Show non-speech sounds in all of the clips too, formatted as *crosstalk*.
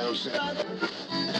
Nelson.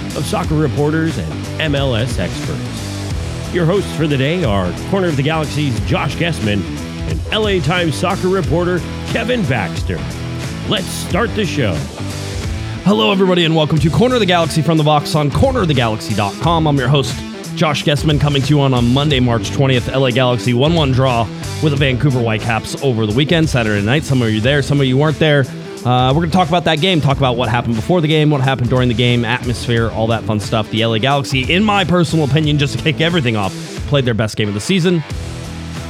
of soccer reporters and MLS experts. Your hosts for the day are Corner of the Galaxy's Josh Guesman and LA Times soccer reporter Kevin Baxter. Let's start the show. Hello, everybody, and welcome to Corner of the Galaxy from the Box on cornerofthegalaxy.com. I'm your host, Josh Guesman, coming to you on, on Monday, March 20th. LA Galaxy 1 1 draw with the Vancouver Whitecaps over the weekend, Saturday night. Some of you there, some of you weren't there. Uh, we're going to talk about that game, talk about what happened before the game, what happened during the game, atmosphere, all that fun stuff. The LA Galaxy, in my personal opinion, just to kick everything off, played their best game of the season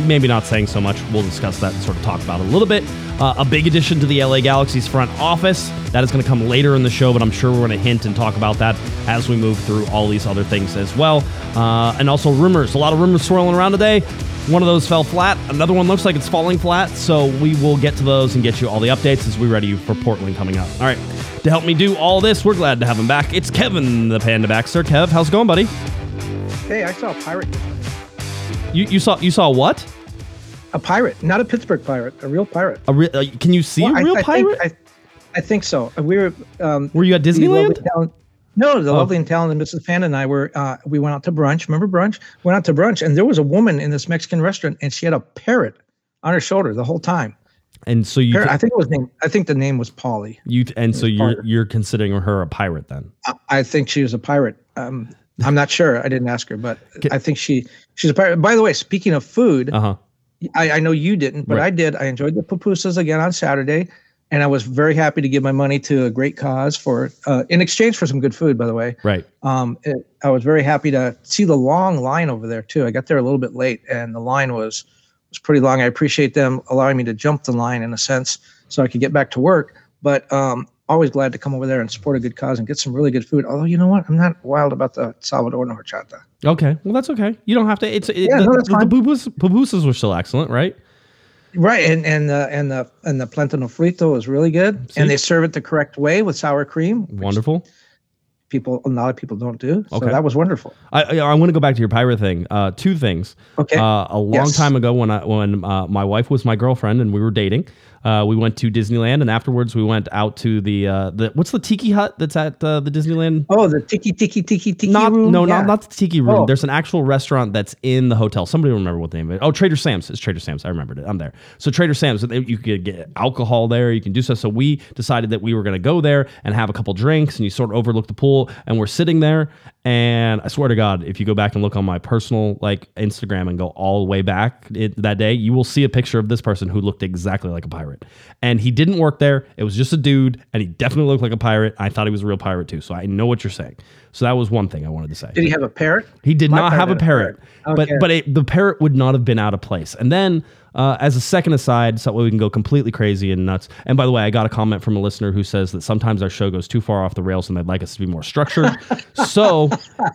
maybe not saying so much. We'll discuss that and sort of talk about it a little bit. Uh, a big addition to the LA Galaxy's front office. That is going to come later in the show, but I'm sure we're going to hint and talk about that as we move through all these other things as well. Uh, and also rumors. A lot of rumors swirling around today. One of those fell flat. Another one looks like it's falling flat. So we will get to those and get you all the updates as we ready you for Portland coming up. All right. To help me do all this, we're glad to have him back. It's Kevin the Panda Baxter. Kev, how's it going, buddy? Hey, I saw a pirate. You, you saw you saw what? A pirate, not a Pittsburgh pirate, a real pirate. A re- uh, can you see Well, a I- real I pirate? Think, I, I think so. We were. Um, Were you at Disneyland? talent- no, the Oh. lovely and talented Mrs. Fan and I were. Uh, we went out to brunch. Remember brunch? Went out to brunch, and there was a woman in this Mexican restaurant, and she had a parrot on her shoulder the whole time. And so you, Parrot, I think it was named. I think the name was Polly. you, and so you're part- you're considering her a pirate then? I, I think she was a pirate. Um, I'm not sure. I didn't ask her, but I think she she's a pirate. By the way, speaking of food, Uh huh. I, I know you didn't, but Right. I did. I enjoyed the pupusas again on Saturday, and I was very happy to give my money to a great cause for uh, in exchange for some good food. By the way, Right. um, it, I was very happy to see the long line over there too. I got there a little bit late, and the line was was pretty long. I appreciate them allowing me to jump the line in a sense, so I could get back to work. But um, always glad to come over there and support a good cause and get some really good food. Although you know what, I'm not wild about the Salvador horchata. Okay. Well, that's okay. You don't have to. It's it, Yeah, the, no, that's the, the pupusas were still excellent, right? Right, and and the and the and the plantano frito is really good, See? and they serve it the correct way with sour cream. Wonderful. People, a lot of people don't do. So Okay. that was wonderful. I I, I want to go back to your pirate thing. Uh, two things. Okay. Uh, a long Yes. time ago, when I when uh, my wife was my girlfriend and we were dating, uh, we went to Disneyland, and afterwards we went out to the uh, the what's the tiki hut that's at uh, the Disneyland oh, the tiki tiki tiki tiki not room. no Yeah. not not the tiki room. Oh. There's an actual restaurant that's in the hotel. Somebody will remember what the name of it. Oh, Trader Sam's. It's Trader Sam's. I remembered it. I'm there. So Trader Sam's. You could get alcohol there. You can do stuff. So we decided that we were going to go there and have a couple drinks, and you sort of overlook the pool. And we're sitting there, and I swear to God, if you go back and look on my personal like Instagram and go all the way back it, that day, you will see a picture of this person who looked exactly like a pirate. And he didn't work there. It was just a dude, and he definitely looked like a pirate. I thought he was a real pirate too. So I know what you're saying. So that was one thing I wanted to say. Did he have a parrot? He did My not have a had parrot, but Okay. but it, the parrot would not have been out of place. And then, uh, as a second aside, so we can go completely crazy and nuts. And by the way, I got a comment from a listener who says that sometimes our show goes too far off the rails and they'd like us to be more structured. *laughs* so,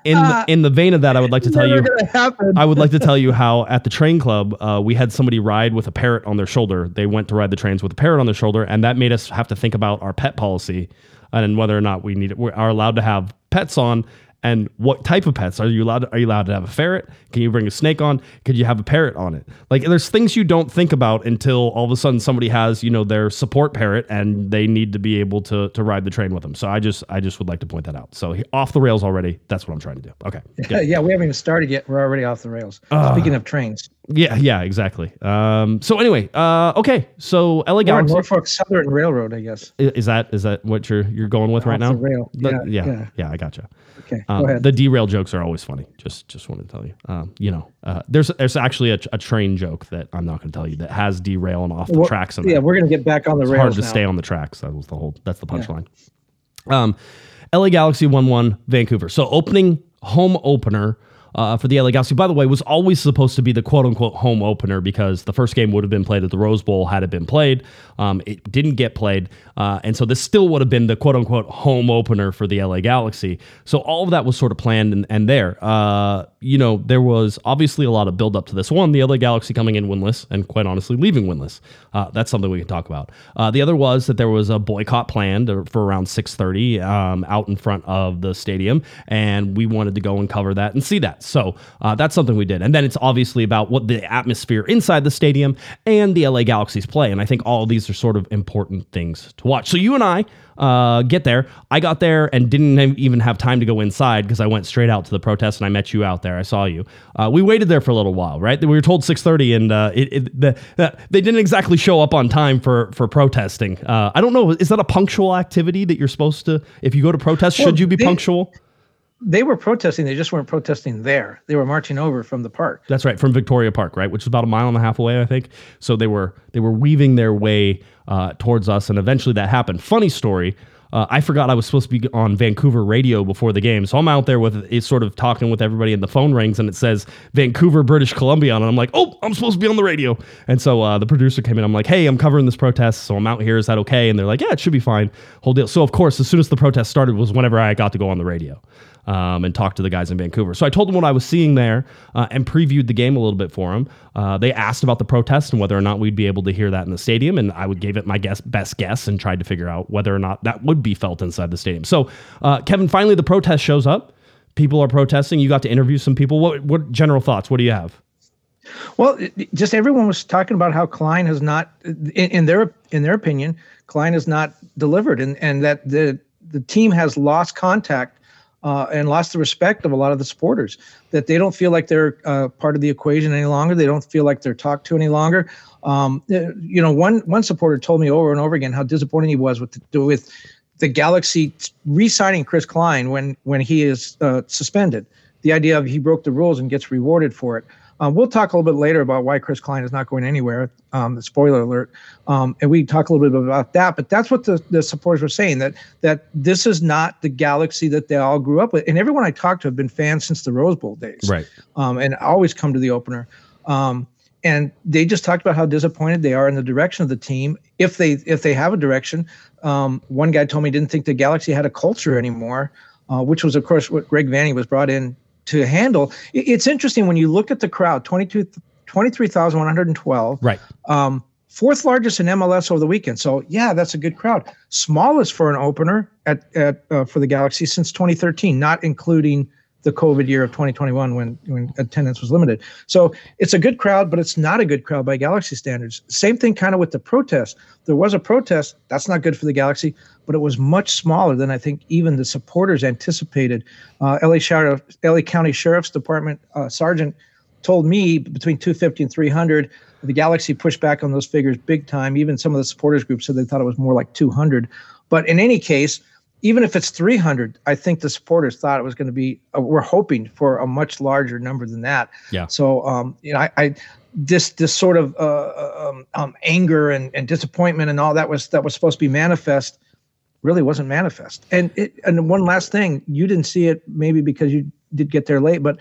in the, in the vein of that, I would like to tell Never you. I would like to tell you how at the train club uh, we had somebody ride with a parrot on their shoulder. They went to ride the trains with a parrot on their shoulder, and that made us have to think about our pet policy and whether or not we need we are allowed to have pets on. And what type of pets are you allowed? To, are you allowed to have a ferret? Can you bring a snake on? Could you have a parrot on it? Like, there's things you don't think about until all of a sudden somebody has, you know, their support parrot, and they need to be able to to ride the train with them. So I just I just would like to point that out. So off the rails already. That's what I'm trying to do. Okay. *laughs* yeah, we haven't even started yet. We're already off the rails. Ah. Speaking of trains, Yeah, yeah, exactly. Um, so anyway, uh, okay, so LA Galaxy Norfolk Southern Railroad, I guess. i- is that is that what you're you're going with right now? rail. The- Yeah, yeah, yeah, yeah. I gotcha. Okay. Um, ahead. the derail jokes are always funny. Just just wanted to tell you. Um, you know, uh, there's there's actually a, a train joke that I'm not going to tell you that has derailing off the Well, tracks. Yeah, we're gonna get back on the it's rails hard to now. stay on the tracks. That was the whole. That's the punchline. Um, LA Galaxy one one Vancouver. So opening home opener. Uh, for the LA Galaxy, by the way, was always supposed to be the quote unquote home opener because the first game would have been played at the Rose Bowl had it been played. Um, it didn't get played. Uh, and so this still would have been the quote unquote home opener for the LA Galaxy. So all of that was sort of planned and, and there. Uh, you know, there was obviously a lot of build up to this one. The LA Galaxy coming in winless and quite honestly leaving winless. Uh, that's something we can talk about. Uh, the other was that there was a boycott planned for around 6:30 um, out in front of the stadium, and we wanted to go and cover that and see that. So uh, that's something we did. And then it's obviously about what the atmosphere inside the stadium and the LA Galaxy's play. And I think all these are sort of important things to watch. So you and I uh, get there. I got there and didn't even have time to go inside because I went straight out to the protest and I met you out there. I saw you. Uh, we waited there for a little while, right? We were told 6:30, and uh, it, it, the, the, they didn't exactly show up on time for for protesting. Uh, I don't know. Is that a punctual activity that you're supposed to? If you go to protest, Well, should you be they- punctual? They were protesting. They just weren't protesting there. They were marching over from the park. That's right, from Victoria Park, right, which is about a mile and a half away, I think. So they were they were weaving their way uh, towards us, and eventually that happened. Funny story. Uh, I forgot I was supposed to be on Vancouver radio before the game, so I'm out there with it, sort of talking with everybody, and the phone rings, and it says Vancouver, British Columbia, and I'm like, oh, I'm supposed to be on the radio. And so uh, the producer came in. I'm like, hey, I'm covering this protest, so I'm out here. Is that okay? And they're like, yeah, it should be fine. Whole deal. So of course, as soon as the protest started, was whenever I got to go on the radio um, and talked to the guys in Vancouver. So I told them what I was seeing there uh, and previewed the game a little bit for them. Uh, they asked about the protest and whether or not we'd be able to hear that in the stadium, and I would gave it my guess, best guess and tried to figure out whether or not that would be felt inside the stadium. So, uh, Kevin, finally the protest shows up. People are protesting. You got to interview some people. What what general thoughts? What do you have? Well, just everyone was talking about how Klein has not, in, in their in their opinion, Klein has not delivered, and and that the the team has lost contact uh, and lost the respect of a lot of the supporters. That they don't feel like they're uh, part of the equation any longer. They don't feel like they're talked to any longer. Um, uh, you know, one one supporter told me over and over again how disappointed he was with the, with the Galaxy re-signing Chris Klein when when he is uh, suspended. The idea of he broke the rules and gets rewarded for it. Um, we'll talk a little bit later about why Chris Klein is not going anywhere. Um, the spoiler alert, um, and we talk a little bit about that. But that's what the, the supporters were saying that that this is not the Galaxy that they all grew up with. And everyone I talked to have been fans since the Rose Bowl days, Right. um, and always come to the opener. Um, and they just talked about how disappointed they are in the direction of the team, if they if they have a direction. Um, one guy told me he didn't think the Galaxy had a culture anymore, uh, which was of course what Greg Vanney was brought in to handle. It's interesting when you look at the crowd 22 23,112 Right. um, fourth largest in MLS over the weekend. So yeah, that's a good crowd. Smallest for an opener at, at uh, for the Galaxy since 2013, not including the COVID year of 2021 when when attendance was limited. So it's a good crowd, but it's not a good crowd by Galaxy standards. Same thing kind of with the protest. There was a protest. That's not good for the Galaxy, but it was much smaller than I think even the supporters anticipated. Uh, LA Sheriff, LA County Sheriff's Department uh, Sergeant told me between 250 and 300 the galaxy pushed back on those figures big time even some of the supporters groups said they thought it was more like 200 but in any case even if it's 300 i think the supporters thought it was going to be uh, we're hoping for a much larger number than that Yeah. so um you know i, I this this sort of uh, um, um, anger and, and disappointment and all that was that was supposed to be manifest really wasn't manifest and it and one last thing you didn't see it maybe because you did get there late but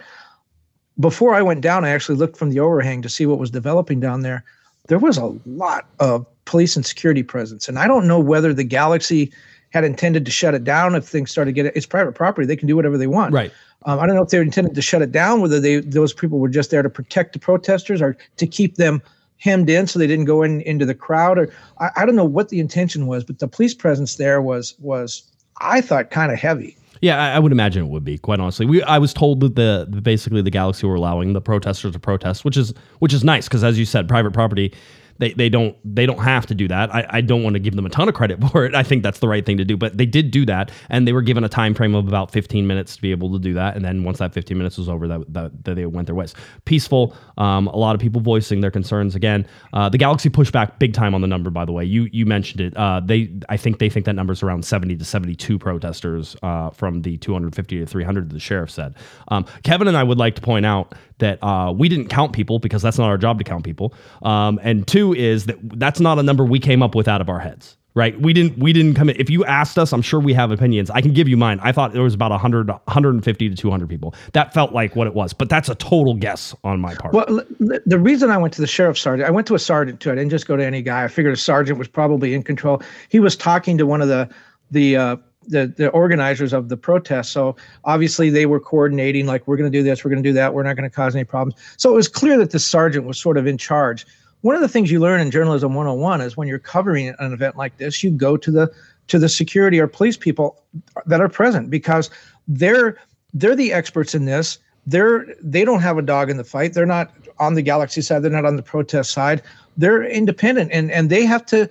before I went down, I actually looked from the overhang to see what was developing down there. There was a lot of police and security presence, and I don't know whether the Galaxy had intended to shut it down if things started getting. It's private property; they can do whatever they want. Right. Um, I don't know if they were intended to shut it down, whether they those people were just there to protect the protesters or to keep them hemmed in so they didn't go in into the crowd. Or I, I don't know what the intention was, but the police presence there was was I thought kind of heavy. Yeah, I, I would imagine it would be. Quite honestly, we I was told that the, the basically the Galaxy were allowing the protesters to protest, which is which is nice because as you said, private property. They, they don't they don't have to do that. I, I don't want to give them a ton of credit *laughs* for it. I think that's the right thing to do, but they did do that, and they were given a time frame of about 15 minutes to be able to do that. And then once that 15 minutes was over, that, that, that they went their ways. Peaceful. Um, a lot of people voicing their concerns. Again, uh, the Galaxy pushed back big time on the number. By the way, you you mentioned it. Uh, they I think they think that number's around 70 to 72 protesters uh, from the 250 to 300 the sheriff said. Um, Kevin and I would like to point out that uh, we didn't count people because that's not our job to count people. Um, and two is that that's not a number we came up with out of our heads. Right, we didn't. We didn't come in. If you asked us, I'm sure we have opinions. I can give you mine. I thought there was about 100, 150 to 200 people. That felt like what it was, but that's a total guess on my part. Well, the reason I went to the sheriff's sergeant, I went to a sergeant too. I didn't just go to any guy. I figured a sergeant was probably in control. He was talking to one of the the uh, the, the organizers of the protest. So obviously they were coordinating, like we're going to do this, we're going to do that, we're not going to cause any problems. So it was clear that the sergeant was sort of in charge. One of the things you learn in journalism 101 is when you're covering an event like this, you go to the to the security or police people that are present because they're they're the experts in this. They're they don't have a dog in the fight. They're not on the galaxy side. They're not on the protest side. They're independent and and they have to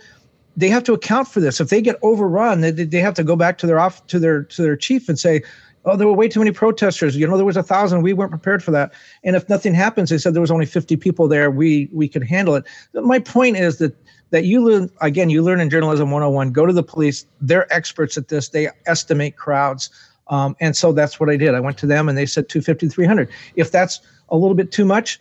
they have to account for this. If they get overrun, they, they have to go back to their off to their to their chief and say, oh, there were way too many protesters. You know, there was a thousand. We weren't prepared for that. And if nothing happens, they said there was only 50 people there. We we could handle it. My point is that that you learn again. You learn in journalism 101. Go to the police. They're experts at this. They estimate crowds. Um, and so that's what I did. I went to them and they said 250, 300. If that's a little bit too much,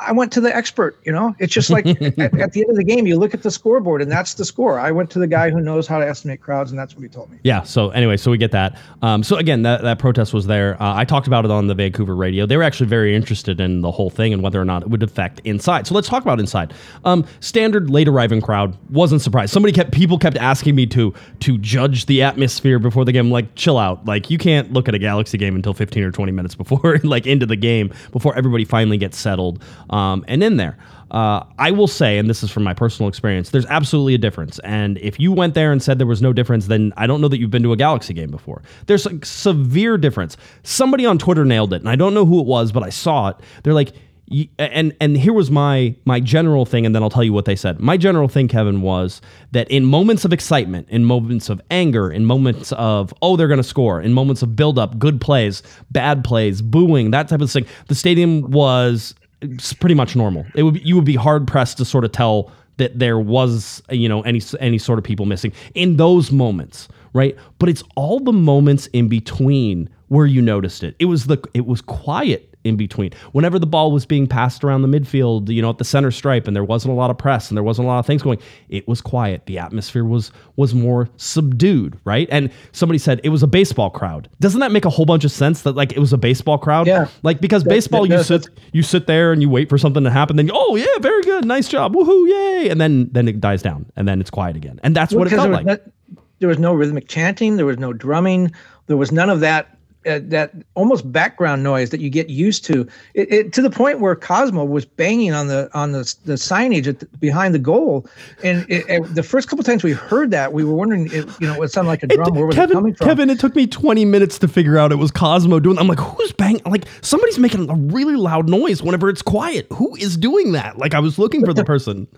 I went to the expert, you know. It's just like *laughs* at, at, the end of the game, you look at the scoreboard and that's the score. I went to the guy who knows how to estimate crowds, and that's what he told me. Yeah. So anyway, so we get that. Um, so again, that, that protest was there. Uh, I talked about it on the Vancouver radio. They were actually very interested in the whole thing and whether or not it would affect inside. So let's talk about inside. Um, standard late arriving crowd wasn't surprised. Somebody kept people kept asking me to to judge the atmosphere before the game. I'm like, chill out. Like you can't look at a Galaxy game until 15 or 20 minutes before *laughs* like into the game before everybody finally gets settled um, and in there. Uh, I will say, and this is from my personal experience, there's absolutely a difference. And if you went there and said there was no difference, then I don't know that you've been to a Galaxy game before. There's a severe difference. Somebody on Twitter nailed it, and I don't know who it was, but I saw it. They're like, and and here was my my general thing and then I'll tell you what they said. My general thing Kevin was that in moments of excitement, in moments of anger, in moments of oh they're going to score, in moments of build up, good plays, bad plays, booing, that type of thing, the stadium was it's pretty much normal. It would you would be hard pressed to sort of tell that there was you know any any sort of people missing in those moments, right? But it's all the moments in between where you noticed it. It was the it was quiet in between. Whenever the ball was being passed around the midfield, you know, at the center stripe, and there wasn't a lot of press and there wasn't a lot of things going, it was quiet. The atmosphere was was more subdued, right? And somebody said it was a baseball crowd. Doesn't that make a whole bunch of sense that like it was a baseball crowd? Yeah. Like because that, baseball, that, you sit you sit there and you wait for something to happen, then you, oh yeah, very good, nice job, woohoo, yay, and then then it dies down, and then it's quiet again, and that's well, what it felt like. Not, there was no rhythmic chanting. There was no drumming. There was none of that uh, that almost background noise that you get used to it, it, to the point where Cosmo was banging on the on the, the signage the, behind the goal. And it, the first couple times we heard that we were wondering you know it sounded like a drum where was Kevin, it coming from? Kevin it took me 20 minutes to figure out it was Cosmo doing I'm like who's banging like somebody's making a really loud noise whenever it's quiet. Who is doing that? Like I was looking for the *laughs* person.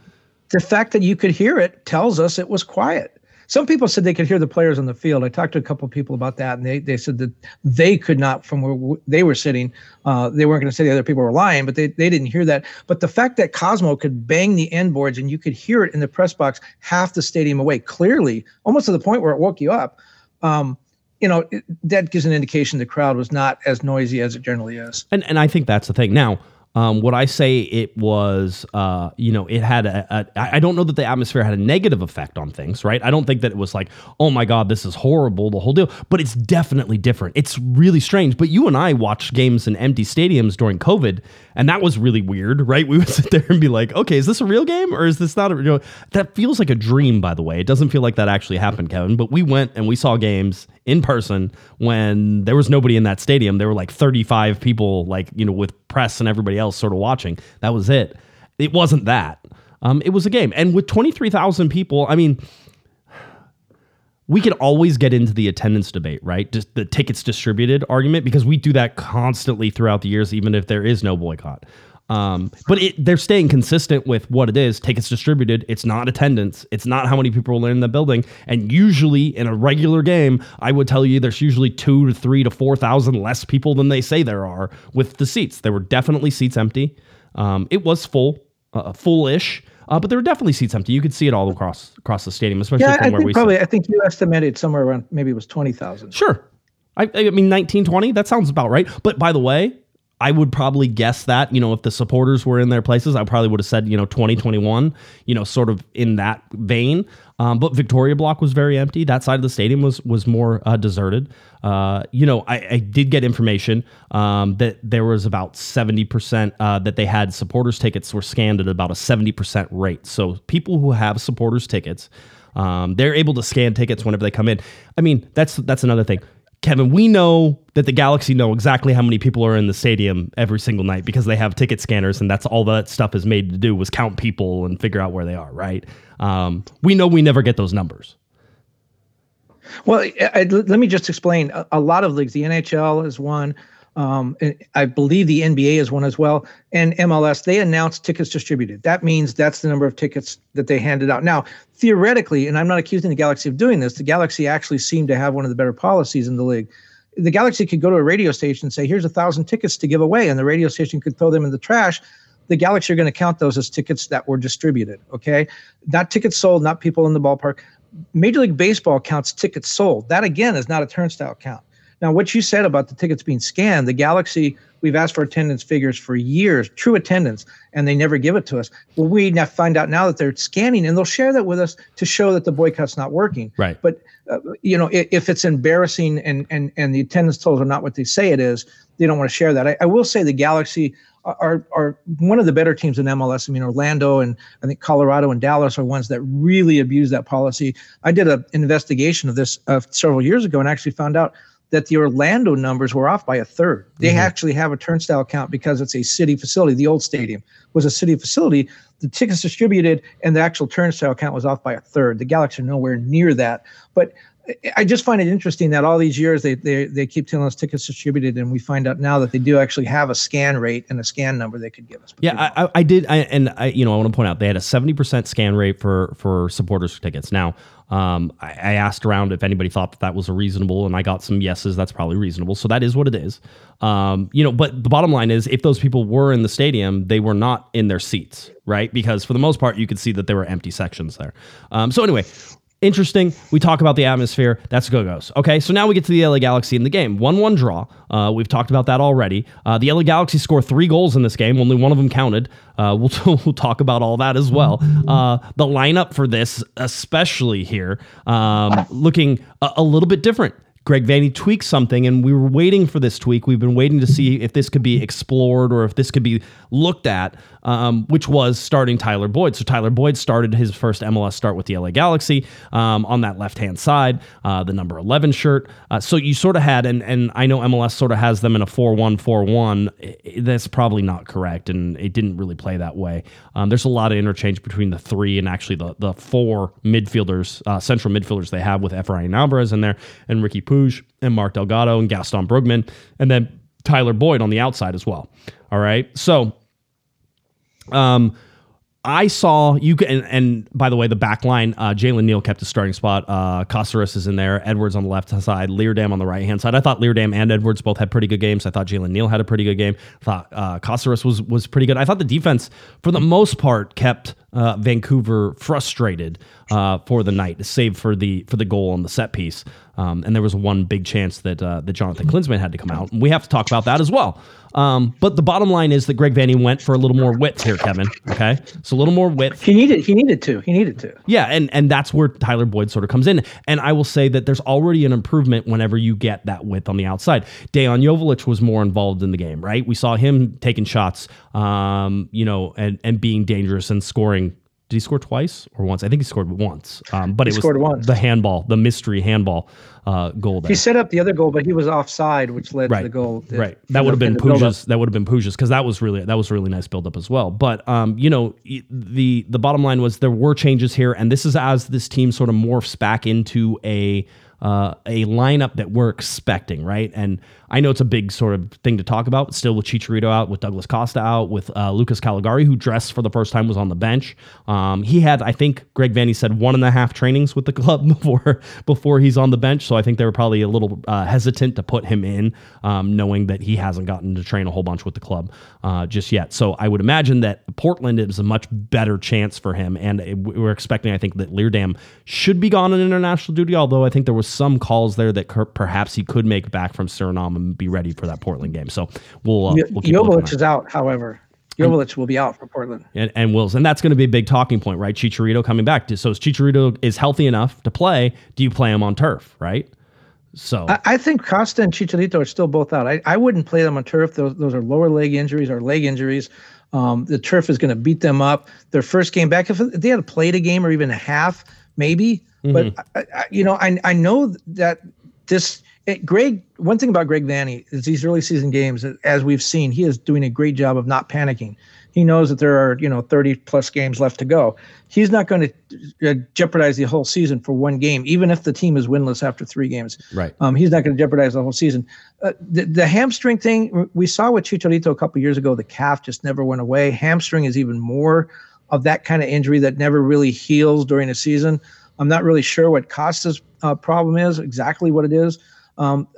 The fact that you could hear it tells us it was quiet some people said they could hear the players on the field. I talked to a couple of people about that, and they, they said that they could not, from where they were sitting, uh, they weren't going to say the other people were lying, but they, they didn't hear that. But the fact that Cosmo could bang the end boards and you could hear it in the press box half the stadium away, clearly, almost to the point where it woke you up. Um, you know, that gives an indication the crowd was not as noisy as it generally is. And and I think that's the thing. Now, um, would I say it was, uh, you know, it had a, a, I don't know that the atmosphere had a negative effect on things, right? I don't think that it was like, oh my God, this is horrible, the whole deal, but it's definitely different. It's really strange. But you and I watched games in empty stadiums during COVID, and that was really weird, right? We would *laughs* sit there and be like, okay, is this a real game or is this not a real? That feels like a dream, by the way. It doesn't feel like that actually happened, Kevin, but we went and we saw games in person when there was nobody in that stadium. There were like 35 people, like, you know, with press and everybody else sort of watching. That was it. It wasn't that. Um, it was a game. And with 23,000 people, I mean, we could always get into the attendance debate, right? Just the tickets distributed argument, because we do that constantly throughout the years, even if there is no boycott. Um, but it, they're staying consistent with what it is. Tickets distributed. It's not attendance. It's not how many people are in the building. And usually in a regular game, I would tell you there's usually two to three to four thousand less people than they say there are with the seats. There were definitely seats empty. Um, it was full, uh, full-ish. Uh, but there were definitely seats empty. You could see it all across across the stadium, especially Yeah, from I where think we probably. sit. I think you estimated somewhere around maybe it was twenty thousand. Sure. I, I mean, 1920, that sounds about right. But by the way, I would probably guess that, you know, if the supporters were in their places, I probably would have said, you know, 2021, you know, sort of in that vein. Um, but Victoria Block was very empty. That side of the stadium was was more uh, deserted. Uh, you know, I, I did get information um, that there was about 70% uh, that they had supporters tickets were scanned at about a 70% rate. So people who have supporters tickets, um, they're able to scan tickets whenever they come in. I mean, that's that's another thing. Kevin, we know that the Galaxy know exactly how many people are in the stadium every single night because they have ticket scanners, and that's all that stuff is made to do was count people and figure out where they are. Right? Um, we know we never get those numbers. Well, I, I- let me just explain. A, a lot of leagues, the NHL is one. Um, and I believe the NBA is one as well, and MLS. They announced tickets distributed. That means that's the number of tickets that they handed out. Now, theoretically, and I'm not accusing the Galaxy of doing this, the Galaxy actually seemed to have one of the better policies in the league. The Galaxy could go to a radio station and say, "Here's a thousand tickets to give away," and the radio station could throw them in the trash. The Galaxy are going to count those as tickets that were distributed. Okay, not tickets sold, not people in the ballpark. Major League Baseball counts tickets sold. That again is not a turnstile count. Now, what you said about the tickets being scanned, the Galaxy, we've asked for attendance figures for years, true attendance, and they never give it to us. Well, we now find out now that they're scanning, and they'll share that with us to show that the boycott's not working. Right. But uh, you know, if, if it's embarrassing and and and the attendance totals are not what they say it is, they don't want to share that. I, I will say the Galaxy are are one of the better teams in MLS. I mean, Orlando and I think Colorado and Dallas are ones that really abuse that policy. I did an investigation of this uh, several years ago and actually found out that the Orlando numbers were off by a third. They mm-hmm. actually have a turnstile count because it's a city facility. The old stadium was a city facility. The tickets distributed and the actual turnstile count was off by a third. The Galaxy are nowhere near that. But I just find it interesting that all these years they, they they keep telling us tickets distributed, and we find out now that they do actually have a scan rate and a scan number they could give us. Yeah, I, I, did, I, and I, you know, I want to point out they had a seventy percent scan rate for for supporters tickets. Now, um, I, I asked around if anybody thought that that was a reasonable, and I got some yeses. That's probably reasonable. So that is what it is. Um, you know, but the bottom line is, if those people were in the stadium, they were not in their seats, right? Because for the most part, you could see that there were empty sections there. Um, so anyway. Interesting. We talk about the atmosphere. That's go goes. Okay, so now we get to the LA Galaxy in the game. 1 1 draw. Uh, we've talked about that already. Uh, the LA Galaxy score three goals in this game. Only one of them counted. Uh, *laughs* we'll, we'll talk about all that as well. Uh, the lineup for this, especially here, um, looking a, a little bit different. Greg Vanney tweaked something, and we were waiting for this tweak. We've been waiting to see if this could be explored or if this could be looked at, um, which was starting Tyler Boyd. So Tyler Boyd started his first MLS start with the LA Galaxy um, on that left hand side, uh, the number 11 shirt. Uh, so you sort of had, and, and I know MLS sort of has them in a 4 1 4 1. That's probably not correct, and it didn't really play that way. Um, there's a lot of interchange between the three and actually the, the four midfielders, uh, central midfielders they have with Efrain Alvarez in there, and Riqui Puig, and Mark Delgado, and Gaston Brugman, and then Tyler Boyd on the outside as well. All right. So, um, I saw you and, and by the way, the back line, uh, Jalen Neal kept his starting spot. Uh, Caceres is in there. Edwards on the left hand side. Leerdam on the right hand side. I thought Leerdam and Edwards both had pretty good games. I thought Jalen Neal had a pretty good game. I thought uh, was was pretty good. I thought the defense, for the most part, kept uh, Vancouver frustrated uh, for the night, save for the for the goal on the set piece. Um, and there was one big chance that uh, that Jonathan Klinsmann had to come out. And we have to talk about that as well. Um, but the bottom line is that Greg Vanney went for a little more width here, Kevin. Okay, so a little more width. he needed he needed to he needed to. Yeah, and and that's where Tyler Boyd sort of comes in. And I will say that there's already an improvement whenever you get that width on the outside. Dejan Joveljic was more involved in the game, right? We saw him taking shots, um, you know, and and being dangerous and scoring. Did he score twice or once? I think he scored once. Um, but it was scored once. the handball, the mystery handball uh, goal. There. He set up the other goal, but he was offside, which led right. to the goal. Right. That would have been. Puig's. That would have been Puig's because that was really that was a really nice build up as well. But um, you know, the the bottom line was there were changes here, and this is as this team sort of morphs back into a uh, a lineup that we're expecting, right? And I know it's a big sort of thing to talk about. Still with Chicharito out, with Douglas Costa out, with uh, Lucas Calegari, who dressed for the first time, was on the bench. Um, he had, I think, Greg Vanney said one and a half trainings with the *laughs* club before before he's on the bench. So I think they were probably a little uh, hesitant to put him in, um, knowing that he hasn't gotten to train a whole bunch with the club uh, just yet. So I would imagine that Portland is a much better chance for him, and we're expecting, I think, that Leerdam should be gone on international duty. Although I think there was some calls there that perhaps he could make back from Suriname be ready for that Portland game. So we'll, uh, we'll Joveljic is out, however. Joveljic will be out for Portland. And, and Wills. And that's going to be a big talking point, right? Chicharito coming back. So is Chicharito is healthy enough to play. Do you play him on turf, right? So I, I, think Costa and Chicharito are still both out. I, I wouldn't play them on turf. Those those are lower leg injuries or leg injuries. Um, the turf is going to beat them up. Their first game back, if they had played a game or even a half, maybe. Mm-hmm. But I, I, you know, I I know that this it, Greg, one thing about Greg Vanney is these early season games, as we've seen, he is doing a great job of not panicking. He knows that there are, you know, 30 plus games left to go. He's not going to uh, jeopardize the whole season for one game, even if the team is winless after three games. Right. Um, he's not going to jeopardize the whole season. Uh, the, the hamstring thing we saw with Chicharito a couple years ago. The calf just never went away. Hamstring is even more of that kind of injury that never really heals during a season. I'm not really sure what Costa's uh, problem is, exactly what it is. Um,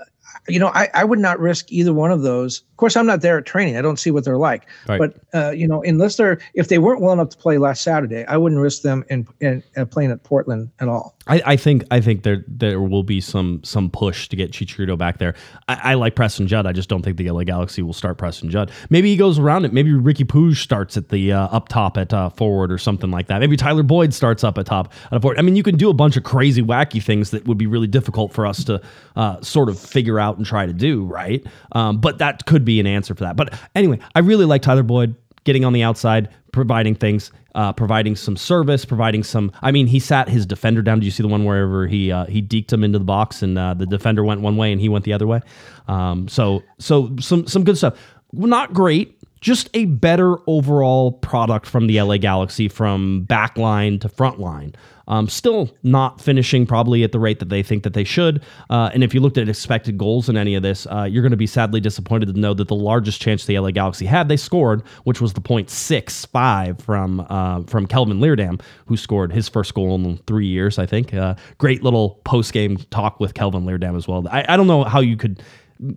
you know, I, I would not risk either one of those. Of course, I'm not there at training. I don't see what they're like. Right. But uh, you know, unless they're if they weren't well enough to play last Saturday, I wouldn't risk them in, in uh, playing at Portland at all. I, I, think I think there there will be some some push to get Chicharito back there. I, I, like Preston Judd. I just don't think the LA Galaxy will start Preston Judd. Maybe he goes around it. Maybe Riqui Puig starts at the uh, up top at uh, forward or something like that. Maybe Tyler Boyd starts up at top at forward. I mean, you can do a bunch of crazy wacky things that would be really difficult for us to uh, sort of figure out and try to do right. Um, but that could be an answer for that. But anyway, I really like Tyler Boyd getting on the outside, providing things, uh, providing some service, providing some. I mean, he sat his defender down. Did you see the one wherever he uh, he deked him into the box and uh, the defender went one way and he went the other way? Um, so so some some good stuff. Not great, just a better overall product from the LA Galaxy from backline to frontline. Um, still not finishing probably at the rate that they think that they should. Uh, and if you looked at expected goals in any of this, uh, you're going to be sadly disappointed to know that the largest chance the LA Galaxy had, they scored, which was the .65 from uh, from Kelvin Leerdam, who scored his first goal in three years, I think. Uh, great little post game talk with Kelvin Leerdam as well. I, I don't know how you could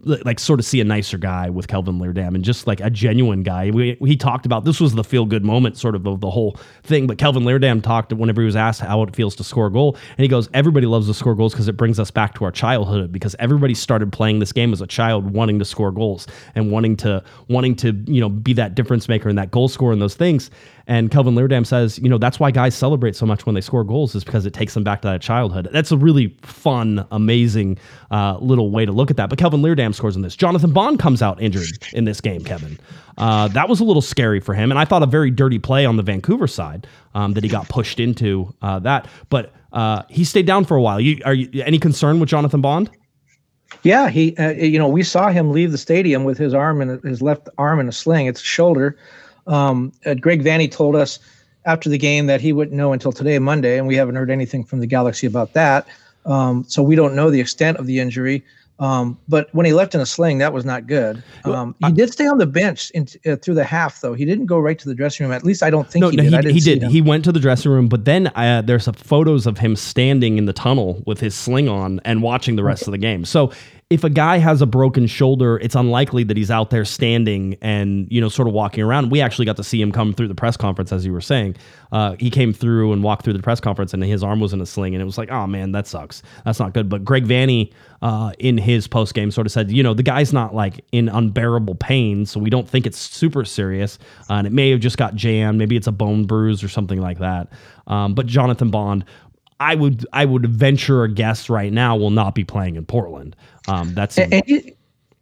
like sort of see a nicer guy with Kelvin Leerdam and just like a genuine guy. We, he talked about this was the feel good moment sort of of the whole thing. But Kelvin Leerdam talked whenever he was asked how it feels to score a goal, and he goes, "Everybody loves to score goals because it brings us back to our childhood. Because everybody started playing this game as a child, wanting to score goals and wanting to wanting to you know be that difference maker and that goal scorer and those things." And Kelvin Leerdam says, you know, that's why guys celebrate so much when they score goals is because it takes them back to that childhood. That's a really fun, amazing uh, little way to look at that. But Kelvin Leerdam scores in this. Jonathan Bond comes out injured in this game, Kevin. Uh, that was a little scary for him. And I thought a very dirty play on the Vancouver side um, that he got pushed into uh, that. But uh, he stayed down for a while. You, are you any concern with Jonathan Bond? Yeah, he, uh, you know, we saw him leave the stadium with his arm and his left arm in a sling. It's a shoulder. Um, uh, Greg Vanney told us after the game that he wouldn't know until today, Monday, and we haven't heard anything from the Galaxy about that. Um, so we don't know the extent of the injury. Um, but when he left in a sling, that was not good. Um, he did stay on the bench in, uh, through the half, though. He didn't go right to the dressing room. At least I don't think no, he no, did. He, he did. He went to the dressing room, but then uh, there's some photos of him standing in the tunnel with his sling on and watching the rest of the game. So if a guy has a broken shoulder, it's unlikely that he's out there standing and you know sort of walking around. We actually got to see him come through the press conference, as you were saying. Uh, he came through and walked through the press conference, and his arm was in a sling, and it was like, oh man, that sucks. That's not good. But Greg Vanney, uh, in his post game, sort of said, you know, the guy's not like in unbearable pain, so we don't think it's super serious, uh, and it may have just got jammed. Maybe it's a bone bruise or something like that. Um, but Jonathan Bond I would I would venture a guess right now will not be playing in Portland. Um, that's and, and, he,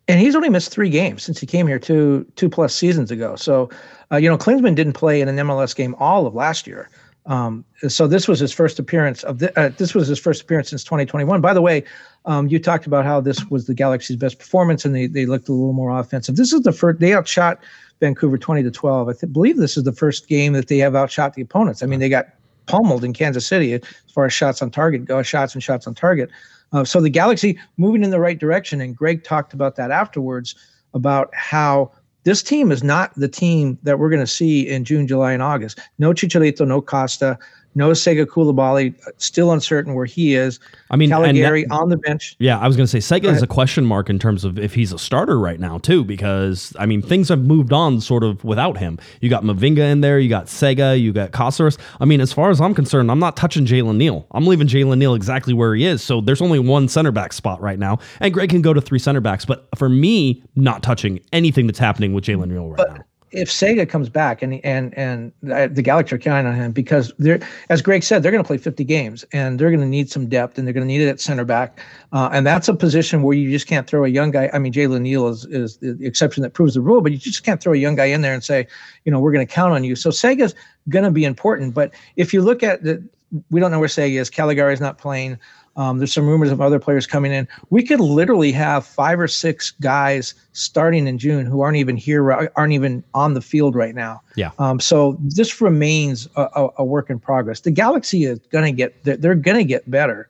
and, he's only missed three games since he came here two two plus seasons ago. So, uh, you know, Klinsmann didn't play in an MLS game all of last year. Um, so this was his first appearance of the, uh, this was his first appearance since 2021. By the way, um, you talked about how this was the Galaxy's best performance and they they looked a little more offensive. This is the first they outshot Vancouver 20 to 12. I th- believe this is the first game that they have outshot the opponents. I mean, they got pummeled in Kansas City as far as shots on target go, shots and shots on target. Uh, so the Galaxy moving in the right direction, and Greg talked about that afterwards about how this team is not the team that we're going to see in June, July, and August. No Chicharito, no Costa, no Sega Coulibaly, uh, still uncertain where he is. I mean, Calegari that- on the bench. Yeah, I was going to say Sega is a question mark in terms of if he's a starter right now too, because I mean things have moved on sort of without him. You got Mavinga in there, you got Sega, you got Caceres. I mean, as far as I'm concerned, I'm not touching Jalen Neal. I'm leaving Jalen Neal exactly where he is. So there's only one center back spot right now, and Greg can go to three center backs. But for me, not touching anything that's happening with Jalen Neal right now. If Sega comes back and and and the Galaxy are counting on him because they're as Greg said they're going to play 50 games and they're going to need some depth and they're going to need it at center back uh, and that's a position where you just can't throw a young guy. I mean Jalen Neal is is the exception that proves the rule, but you just can't throw a young guy in there and say you know we're going to count on you. So Sega's going to be important, but if you look at the we don't know where Sega is. Calegari is not playing. Um, there's some rumors of other players coming in. We could literally have five or six guys starting in June who aren't even here, aren't even on the field right now. Yeah. Um, so this remains a, a, a work in progress. The Galaxy is going to get, they're, they're going to get better.